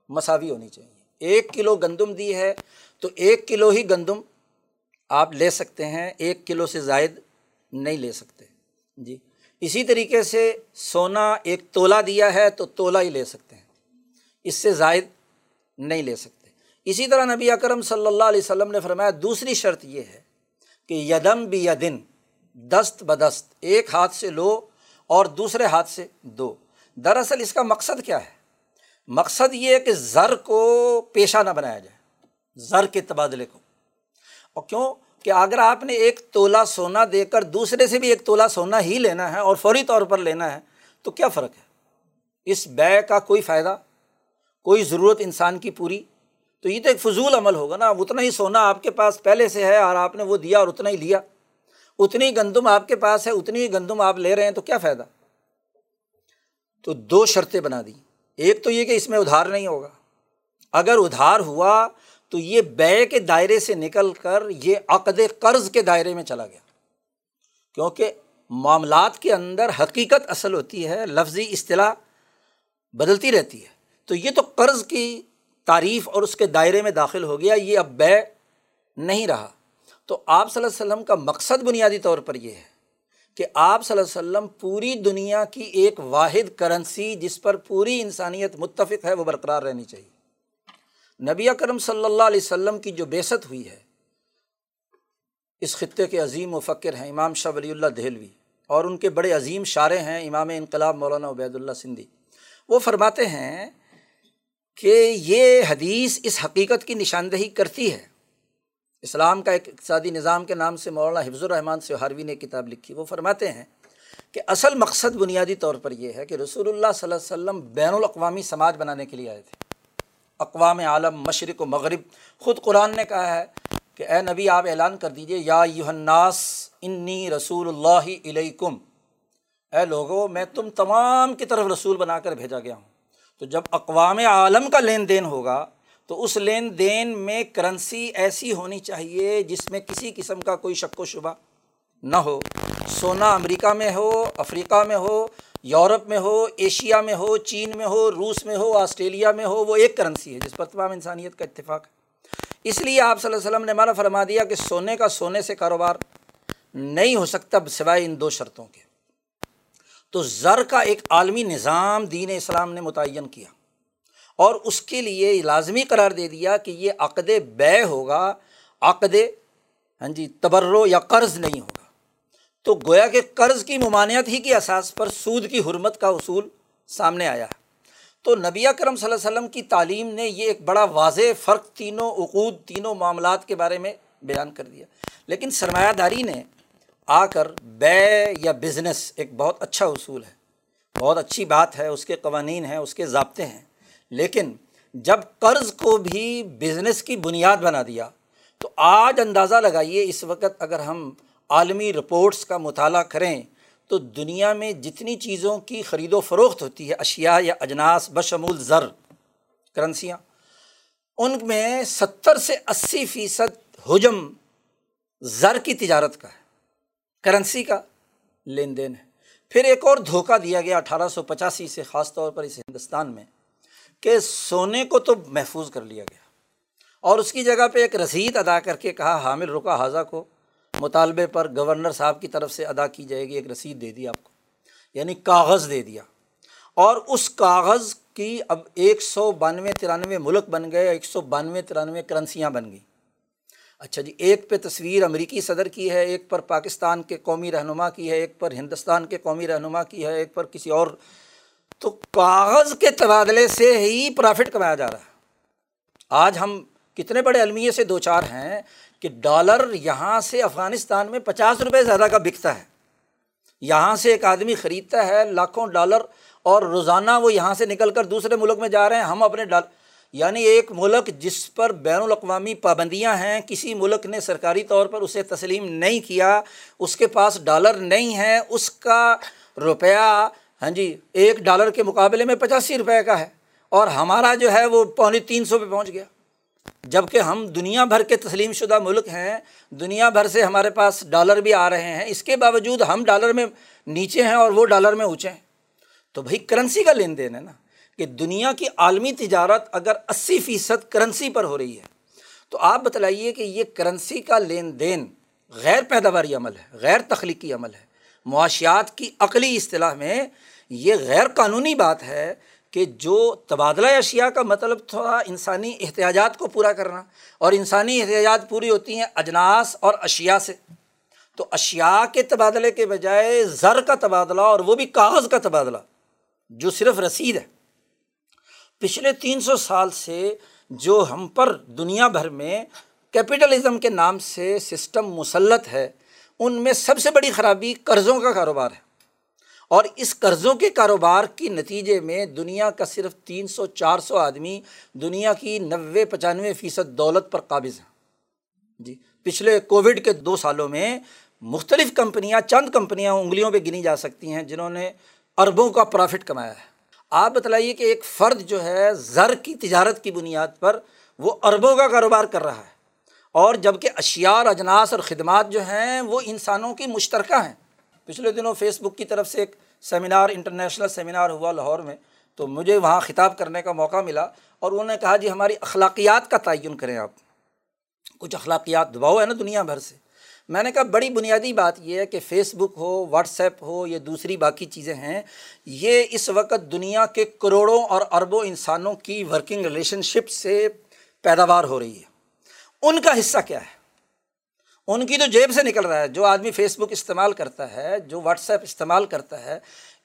مساوی ہونی چاہیے۔ ایک کلو گندم دی ہے تو ایک کلو ہی گندم آپ لے سکتے ہیں، ایک کلو سے زائد نہیں لے سکتے۔ جی اسی طریقے سے سونا ایک تولا دیا ہے تو تولا ہی لے سکتے ہیں۔ اس سے زائد نہیں لے سکتے۔ اسی طرح نبی اکرم صلی اللہ علیہ وسلم نے فرمایا، دوسری شرط یہ ہے کہ یدم بھی یدن، دست بدست، ایک ہاتھ سے لو اور دوسرے ہاتھ سے دو۔ دراصل اس کا مقصد کیا ہے؟ مقصد یہ ہے کہ زر کو پیشہ نہ بنایا جائے، زر کے تبادلے کو۔ اور کیوں؟ کہ اگر آپ نے ایک تولا سونا دے کر دوسرے سے بھی ایک تولا سونا ہی لینا ہے اور فوری طور پر لینا ہے، تو کیا فرق ہے؟ اس بے کا کوئی فائدہ؟ کوئی ضرورت انسان کی پوری؟ تو یہ تو ایک فضول عمل ہوگا نا اتنا ہی سونا آپ کے پاس پہلے سے ہے اور آپ نے وہ دیا اور اتنا ہی لیا۔ اتنی گندم آپ کے پاس ہے، اتنی ہی گندم آپ لے رہے ہیں، تو کیا فائدہ؟ تو دو شرطیں بنا دیں ایک تو یہ کہ اس میں ادھار نہیں ہوگا۔ اگر ادھار ہوا تو یہ بے کے دائرے سے نکل کر یہ عقد قرض کے دائرے میں چلا گیا۔ کیونکہ معاملات کے اندر حقیقت اصل ہوتی ہے، لفظی اصطلاح بدلتی رہتی ہے۔ تو یہ تو قرض کی تعریف اور اس کے دائرے میں داخل ہو گیا، یہ اب بے نہیں رہا۔ تو آپ صلی اللہ علیہ وسلم کا مقصد بنیادی طور پر یہ ہے کہ آپ صلی اللہ علیہ وسلم پوری دنیا کی ایک واحد کرنسی جس پر پوری انسانیت متفق ہے، وہ برقرار رہنی چاہیے۔ نبی اکرم صلی اللہ علیہ وسلم کی جو بیست ہوئی ہے، اس خطے کے عظیم و فکر ہیں امام شاہ ولی اللہ دہلوی اور ان کے بڑے عظیم شاعر ہیں امام انقلاب مولانا عبید اللہ سندھی۔ وہ فرماتے ہیں کہ یہ حدیث اس حقیقت کی نشاندہی کرتی ہے۔ اسلام کا ایک اقتصادی نظام کے نام سے مولانا حفظ الرحمٰن سے ہاروی نے کتاب لکھی، وہ فرماتے ہیں کہ اصل مقصد بنیادی طور پر یہ ہے کہ رسول اللہ صلی اللہ علیہ وسلم بین الاقوامی سماج بنانے کے لیے آئے تھے۔ اقوام عالم، مشرق و مغرب، خود قرآن نے کہا ہے کہ اے نبی آپ اعلان کر دیجیے یا یوحناس انی رسول اللہ علیکم۔ اے لوگو، میں تم تمام کی طرف رسول بنا کر بھیجا گیا ہوں۔ تو جب اقوام عالم کا لین دین ہوگا، تو اس لین دین میں کرنسی ایسی ہونی چاہیے جس میں کسی قسم کا کوئی شک و شبہ نہ ہو۔ سونا امریکہ میں ہو، افریقہ میں ہو، یورپ میں ہو، ایشیا میں ہو، چین میں ہو، روس میں ہو، آسٹریلیا میں ہو، وہ ایک کرنسی ہے جس پر تمام انسانیت کا اتفاق ہے۔ اس لیے آپ صلی اللہ علیہ وسلم نے مانا فرما دیا کہ سونے کا سونے سے کاروبار نہیں ہو سکتا سوائے ان دو شرطوں کے۔ تو زر کا ایک عالمی نظام دین اسلام نے متعین کیا اور اس کے لیے لازمی قرار دے دیا کہ یہ عقد بے ہوگا، عقد ہاں جی تبرو یا قرض نہیں ہوگا۔ تو گویا کہ قرض کی ممانعت ہی کی اساس پر سود کی حرمت کا اصول سامنے آیا۔ ہے تو نبی کرم صلی اللہ علیہ وسلم کی تعلیم نے یہ ایک بڑا واضح فرق تینوں عقود، تینوں معاملات کے بارے میں بیان کر دیا۔ لیکن سرمایہ داری نے آ کر بے یا بزنس ایک بہت اچھا اصول ہے۔ بہت اچھی بات ہے، اس کے قوانین ہیں، اس کے ضابطے ہیں۔ لیکن جب قرض کو بھی بزنس کی بنیاد بنا دیا، تو آج اندازہ لگائیے اس وقت اگر ہم عالمی رپورٹس کا مطالعہ کریں، تو دنیا میں جتنی چیزوں کی خرید و فروخت ہوتی ہے، اشیاء یا اجناس، بشمول زر، کرنسیاں، ان میں ستر سے اسی فیصد حجم زر کی تجارت کا ہے۔ کرنسی کا لین دین ہے۔ پھر ایک اور دھوکہ دیا گیا اٹھارہ سو پچاسی سے، خاص طور پر اس ہندوستان میں، کہ سونے کو تو محفوظ کر لیا گیا۔ اور اس کی جگہ پہ ایک رسید ادا کر کے کہا، حامل رکا حاضہ کو مطالبے پر گورنر صاحب کی طرف سے ادا کی جائے گی، ایک رسید دے دی آپ کو۔ یعنی کاغذ دے دیا۔ اور اس کاغذ کی اب ایک سو بانوے ترانوے ملک بن گئے، ایک سو بانوے ترانوے کرنسیاں بن گئیں۔ اچھا جی ایک پہ تصویر امریکی صدر کی ہے، ایک پر پاکستان کے قومی رہنما کی ہے، ایک پر ہندوستان کے قومی رہنما کی ہے، ایک پر کسی اور۔ تو کاغذ کے تبادلے سے ہی پرافٹ کمایا جا رہا ہے۔ آج ہم کتنے بڑے المیے سے دو چار ہیں کہ ڈالر یہاں سے افغانستان میں پچاس روپے زیادہ کا بکتا ہے۔ یہاں سے ایک آدمی خریدتا ہے، لاکھوں ڈالر اور روزانہ وہ یہاں سے نکل کر دوسرے ملک میں جا رہے ہیں، ہم اپنے ڈال یعنی ایک ملک جس پر بین الاقوامی پابندیاں ہیں، کسی ملک نے سرکاری طور پر اسے تسلیم نہیں کیا، اس کے پاس ڈالر نہیں ہے، اس کا روپیہ ہاں جی ایک ڈالر کے مقابلے میں پچاسی روپے کا ہے اور ہمارا جو ہے وہ پونے تین سو پہ پہنچ گیا۔ جبکہ ہم دنیا بھر کے تسلیم شدہ ملک ہیں، دنیا بھر سے ہمارے پاس ڈالر بھی آ رہے ہیں، اس کے باوجود ہم ڈالر میں نیچے ہیں اور وہ ڈالر میں اونچے ہیں۔ تو بھائی کرنسی کا لین دین ہے نا۔ کہ دنیا کی عالمی تجارت اگر اسی فیصد کرنسی پر ہو رہی ہے، تو آپ بتلائیے کہ یہ کرنسی کا لین دین غیر پیداواری عمل ہے، غیر تخلیقی عمل ہے۔ معاشیات کی عقلی اصطلاح میں یہ غیر قانونی بات ہے کہ جو تبادلہ اشیاء کا مطلب تھوڑا انسانی احتیاجات کو پورا کرنا، اور انسانی احتیاجات پوری ہوتی ہیں اجناس اور اشیاء سے۔ تو اشیاء کے تبادلے کے بجائے زر کا تبادلہ اور وہ بھی کاغذ کا تبادلہ، جو صرف رسید ہے۔ پچھلے تین سو سال سے جو ہم پر دنیا بھر میں کیپٹلزم کے نام سے سسٹم مسلط ہے، ان میں سب سے بڑی خرابی قرضوں کا کاروبار ہے۔ اور اس قرضوں کے کاروبار کے نتیجے میں دنیا کا صرف تین سو، چار سو آدمی دنیا کی نوے، پچانوے فیصد دولت پر قابض ہیں۔ جی پچھلے کووڈ کے دو سالوں میں مختلف کمپنیاں، چند کمپنیاں انگلیوں پہ گنی جا سکتی ہیں جنہوں نے اربوں کا پرافٹ کمایا ہے۔ آپ بتلائیے کہ ایک فرد جو ہے زر کی تجارت کی بنیاد پر وہ اربوں کا کاروبار کر رہا ہے اور جبکہ اشیار اجناس اور خدمات جو ہیں وہ انسانوں کی مشترکہ ہیں۔ پچھلے دنوں فیس بک کی طرف سے ایک سیمینار، انٹرنیشنل سیمینار ہوا لاہور میں، تو مجھے وہاں خطاب کرنے کا موقع ملا اور انہوں نے کہا جی ہماری اخلاقیات کا تعین کریں آپ۔ کچھ اخلاقیات دباؤ ہے نا دنیا بھر سے۔ میں نے کہا بڑی بنیادی بات یہ ہے کہ فیس بک ہو واٹس ایپ ہو یا دوسری باقی چیزیں ہیں، یہ اس وقت دنیا کے کروڑوں اور اربوں انسانوں کی ورکنگ ریلیشن شپ سے پیداوار ہو رہی ہے۔ ان کا حصہ کیا ہے؟ ان کی تو جیب سے نکل رہا ہے، جو آدمی فیس بک استعمال کرتا ہے، جو واٹس ایپ استعمال کرتا ہے،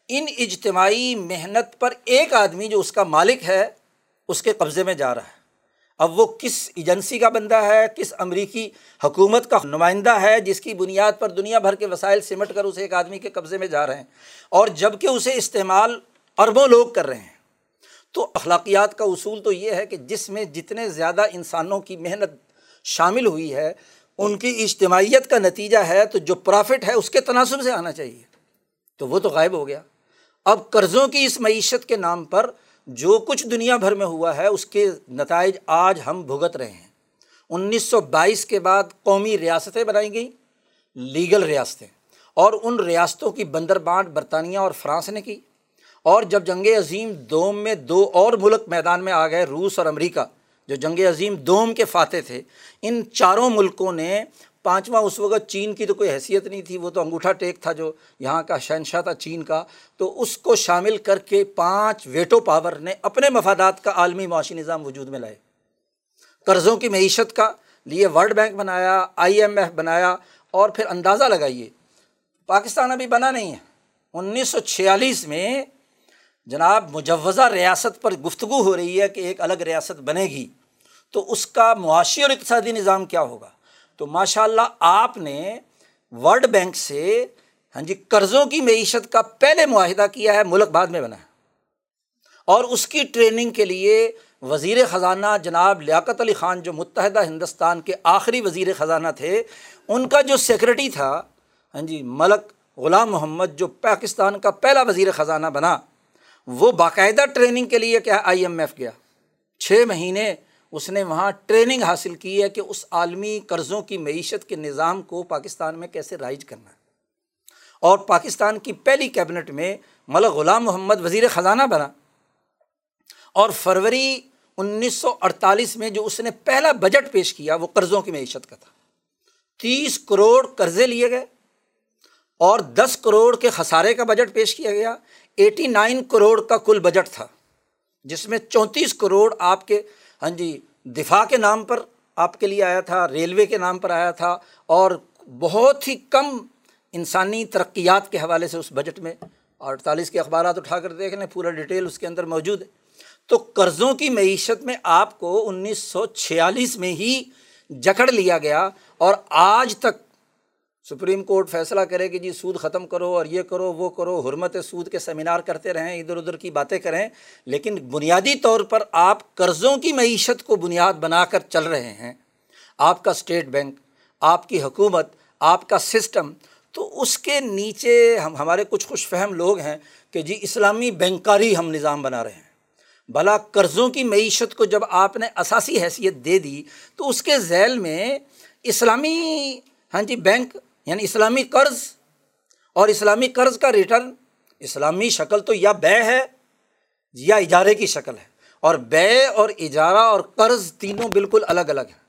ان اجتماعی محنت پر ایک آدمی جو اس کا مالک ہے، اس کے قبضے میں جا رہا ہے۔ اب وہ کس ایجنسی کا بندہ ہے، کس امریکی حکومت کا نمائندہ ہے جس کی بنیاد پر دنیا بھر کے وسائل سمٹ کر اسے ایک آدمی کے قبضے میں جا رہے ہیں اور جبکہ اسے استعمال اربوں لوگ کر رہے ہیں۔ تو اخلاقیات کا اصول تو یہ ہے کہ جس میں جتنے زیادہ انسانوں کی محنت شامل ہوئی ہے، ان کی اجتماعیت کا نتیجہ ہے تو جو پرافٹ ہے اس کے تناسب سے آنا چاہیے۔ تو وہ تو غائب ہو گیا۔ اب قرضوں کی اس معیشت کے نام پر جو کچھ دنیا بھر میں ہوا ہے، اس کے نتائج آج ہم بھگت رہے ہیں۔ انیس سو بائیس کے بعد قومی ریاستیں بنائی گئیں، لیگل ریاستیں۔ اور ان ریاستوں کی بندر بانٹ برطانیہ اور فرانس نے کی۔ اور جب جنگ عظیم دوم میں دو اور ملک میدان میں آ گئے، روس اور امریکہ، جو جنگ عظیم دوم کے فاتح تھے، ان چاروں ملکوں نے پانچواں اس وقت چین کی تو کوئی حیثیت نہیں تھی، وہ تو انگوٹھا ٹیک تھا جو یہاں کا شہنشاہ تھا چین کا، تو اس کو شامل کر کے پانچ ویٹو پاور نے اپنے مفادات کا عالمی معاشی نظام وجود میں لائے۔ قرضوں کی معیشت کا لیے ورلڈ بینک بنایا، آئی ایم ایف بنایا، اور پھر اندازہ لگائیے، پاکستان ابھی بنا نہیں ہے۔ انیس سو چھیالیس میں جناب مجوزہ ریاست پر گفتگو ہو رہی ہے کہ ایک الگ ریاست بنے گی، تو اس کا معاشی اور اقتصادی نظام کیا ہوگا؟ تو ماشاء اللہ آپ نے ورلڈ بینک سے ہاں جی قرضوں کی معیشت کا پہلے معاہدہ کیا ہے، ملک بعد میں بنا ہے۔ اور اس کی ٹریننگ کے لیے وزیر خزانہ جناب لیاقت علی خان جو متحدہ ہندوستان کے آخری وزیر خزانہ تھے، ان کا جو سیکرٹری تھا ہاں جی ملک غلام محمد جو پاکستان کا پہلا وزیر خزانہ بنا، وہ باقاعدہ ٹریننگ کے لیے کیا آئی ایم ایف گیا۔ چھ مہینے اس نے وہاں ٹریننگ حاصل کی ہے کہ اس عالمی قرضوں کی معیشت کے نظام کو پاکستان میں کیسے رائج کرنا ہے۔ اور پاکستان کی پہلی کیبنٹ میں ملک غلام محمد وزیر خزانہ بنا۔ اور فروری انیس سو اڑتالیس میں جو اس نے پہلا بجٹ پیش کیا وہ قرضوں کی معیشت کا تھا۔ تیس کروڑ قرضے لیے گئے اور دس کروڑ کے خسارے کا بجٹ پیش کیا گیا۔ ایٹی نائن کروڑ کا کل بجٹ تھا، جس میں چونتیس کروڑ آپ کے ہاں جی دفاع کے نام پر آپ کے لیے آیا تھا، ریلوے کے نام پر آیا تھا، اور بہت ہی کم انسانی ترقیات کے حوالے سے اس بجٹ میں اڑتالیس کے اخبارات اٹھا کر دیکھ لیں، پورا ڈیٹیل اس کے اندر موجود ہے۔ تو قرضوں کی معیشت میں آپ کو انیس سو چھیالیس میں ہی جکڑ لیا گیا اور آج تک سپریم کورٹ فیصلہ کرے کہ جی سود ختم کرو اور یہ کرو وہ کرو، حرمت سود کے سیمینار کرتے رہیں، ادھر ادھر کی باتیں کریں، لیکن بنیادی طور پر آپ قرضوں کی معیشت کو بنیاد بنا کر چل رہے ہیں۔ آپ کا اسٹیٹ بینک، آپ کی حکومت، آپ کا سسٹم، تو اس کے نیچے ہم، ہمارے کچھ خوش فہم لوگ ہیں کہ جی اسلامی بینکاری ہم نظام بنا رہے ہیں۔ بھلا قرضوں کی معیشت کو جب آپ نے اثاثی حیثیت دے دی تو اس کے ذیل میں اسلامی ہاں جی بینک یعنی اسلامی قرض اور اسلامی قرض کا ریٹرن اسلامی شکل تو یا بے ہے یا اجارے کی شکل ہے اور بے اور اجارہ اور قرض تینوں بالکل الگ الگ ہیں۔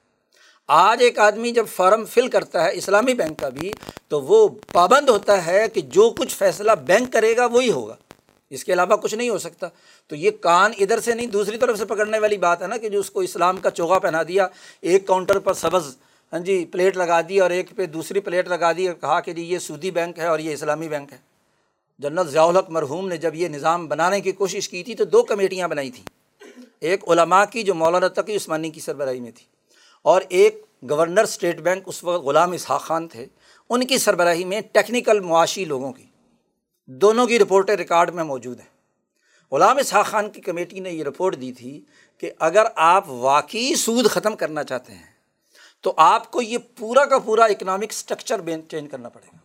آج ایک آدمی جب فارم فل کرتا ہے اسلامی بینک کا بھی تو وہ پابند ہوتا ہے کہ جو کچھ فیصلہ بینک کرے گا وہی ہوگا۔ اس کے علاوہ کچھ نہیں ہو سکتا۔ تو یہ کان ادھر سے نہیں، دوسری طرف سے پکڑنے والی بات ہے نا کہ جو اس کو اسلام کا چوگا پہنا دیا، ایک کاؤنٹر پر سبز ہاں جی پلیٹ لگا دی اور ایک پہ دوسری پلیٹ لگا دی اور کہا کہ جی یہ سودی بینک ہے اور یہ اسلامی بینک ہے۔ جنرل ضیاء الحق مرحوم نے جب یہ نظام بنانے کی کوشش کی تھی تو دو کمیٹیاں بنائی تھیں۔ ایک علماء کی جو مولانا تقی عثمانی کی سربراہی میں تھی اور ایک گورنر اسٹیٹ بینک اس وقت غلام اسحاق خان تھے۔ ان کی سربراہی میں ٹیکنیکل معاشی لوگوں کی، دونوں کی رپورٹیں ریکارڈ میں موجود ہیں۔ غلام اسحاق خان کی کمیٹی نے یہ رپورٹ دی تھی کہ اگر آپ واقعی سود ختم کرنا چاہتے ہیں تو آپ کو یہ پورا کا پورا اکنامک اسٹرکچر چینج کرنا پڑے گا۔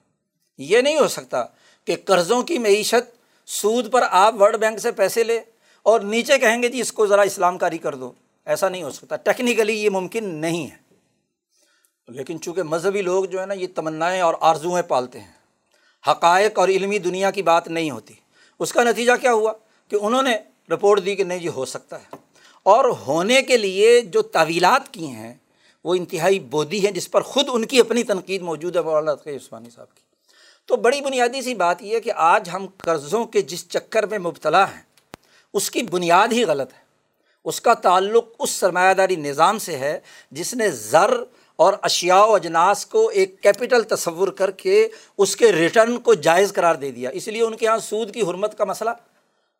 یہ نہیں ہو سکتا کہ قرضوں کی معیشت سود پر آپ ورلڈ بینک سے پیسے لے اور نیچے کہیں گے جی اس کو ذرا اسلام کاری کر دو۔ ایسا نہیں ہو سکتا۔ ٹیکنیکلی یہ ممکن نہیں ہے۔ لیکن چونکہ مذہبی لوگ جو ہے نا، یہ تمنائیں اور آرزوئیں پالتے ہیں۔ حقائق اور علمی دنیا کی بات نہیں ہوتی۔ اس کا نتیجہ کیا ہوا؟ کہ انہوں نے رپورٹ دی کہ نہیں جی ہو سکتا ہے۔ اور ہونے کے لیے جو طویلات کی ہیں وہ انتہائی بودی ہیں جس پر خود ان کی اپنی تنقید موجود ہے مولانا عثمانی صاحب کی۔ تو بڑی بنیادی سی بات یہ ہے کہ آج ہم قرضوں کے جس چکر میں مبتلا ہیں، اس کی بنیاد ہی غلط ہے۔ اس کا تعلق اس سرمایہ داری نظام سے ہے جس نے زر اور اشیاء و اجناس کو ایک کیپٹل تصور کر کے اس کے ریٹرن کو جائز قرار دے دیا۔ اس لیے ان کے یہاں سود کی حرمت کا مسئلہ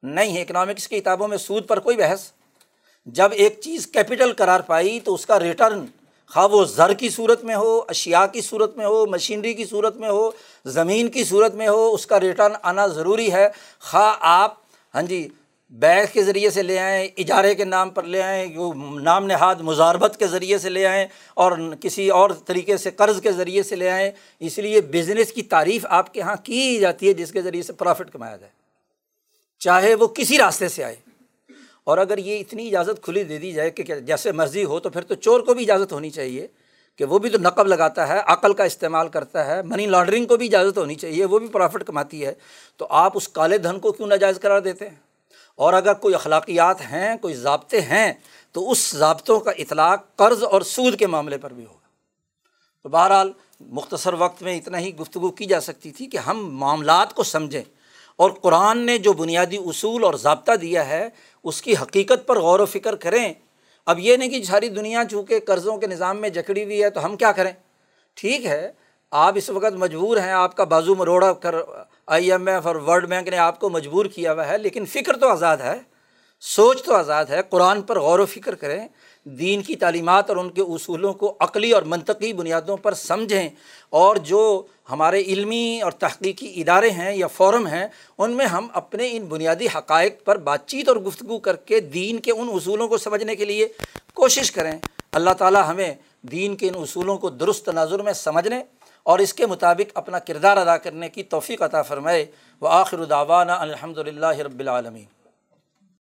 نہیں ہے۔ اکنامکس کی کتابوں میں سود پر کوئی بحث۔ جب ایک چیز کیپٹل قرار پائی تو اس کا ریٹرن خواہ وہ زر کی صورت میں ہو اشیا کی صورت میں ہو، مشینری کی صورت میں ہو، زمین کی صورت میں ہو، اس کا ریٹرن آنا ضروری ہے۔ خواہ آپ ہاں جی بیگ کے ذریعے سے لے آئیں، اجارے کے نام پر لے آئیں نام نہاد مزاربت کے ذریعے سے لے آئیں اور کسی اور طریقے سے قرض کے ذریعے سے لے آئیں، اس لیے بزنس کی تعریف آپ کے یہاں کی جاتی ہے جس کے ذریعے سے پرافٹ کمایا جائے۔ چاہے وہ کسی راستے سے آئے۔ اور اگر یہ اتنی اجازت کھلی دے دی جائے کہ جیسے مرضی ہو تو پھر تو چور کو بھی اجازت ہونی چاہیے کہ وہ بھی تو نقب لگاتا ہے، عقل کا استعمال کرتا ہے منی لانڈرنگ کو بھی اجازت ہونی چاہیے، وہ بھی پرافٹ کماتی ہے۔ تو آپ اس کالے دھن کو کیوں ناجائز قرار دیتے ہیں؟ اور اگر کوئی اخلاقیات ہیں، کوئی ضابطے ہیں، تو اس ضابطوں کا اطلاق قرض اور سود کے معاملے پر بھی ہوگا۔ تو بہرحال مختصر وقت میں اتنا ہی گفتگو کی جا سکتی تھی کہ ہم معاملات کو سمجھیں۔ اور قرآن نے جو بنیادی اصول اور ضابطہ دیا ہے اس کی حقیقت پر غور و فکر کریں۔ اب یہ نہیں کہ ساری دنیا چونکہ قرضوں کے نظام میں جکڑی ہوئی ہے تو ہم کیا کریں؟ ٹھیک ہے، آپ اس وقت مجبور ہیں، آپ کا بازو مروڑا کر آئی ایم ایف اور ورلڈ بینک نے آپ کو مجبور کیا ہوا ہے، لیکن فکر تو آزاد ہے، سوچ تو آزاد ہے، قرآن پر غور و فکر کریں۔ دین کی تعلیمات اور ان کے اصولوں کو عقلی اور منطقی بنیادوں پر سمجھیں اور جو ہمارے علمی اور تحقیقی ادارے ہیں یا فورم ہیں، ان میں ہم اپنے ان بنیادی حقائق پر بات چیت اور گفتگو کر کے دین کے ان اصولوں کو سمجھنے کے لیے کوشش کریں۔ اللہ تعالیٰ ہمیں دین کے ان اصولوں کو درست تناظر میں سمجھنے اور اس کے مطابق اپنا کردار ادا کرنے کی توفیق عطا فرمائے۔ وہ آخر داوانہ الحمد للہ رب العالمین۔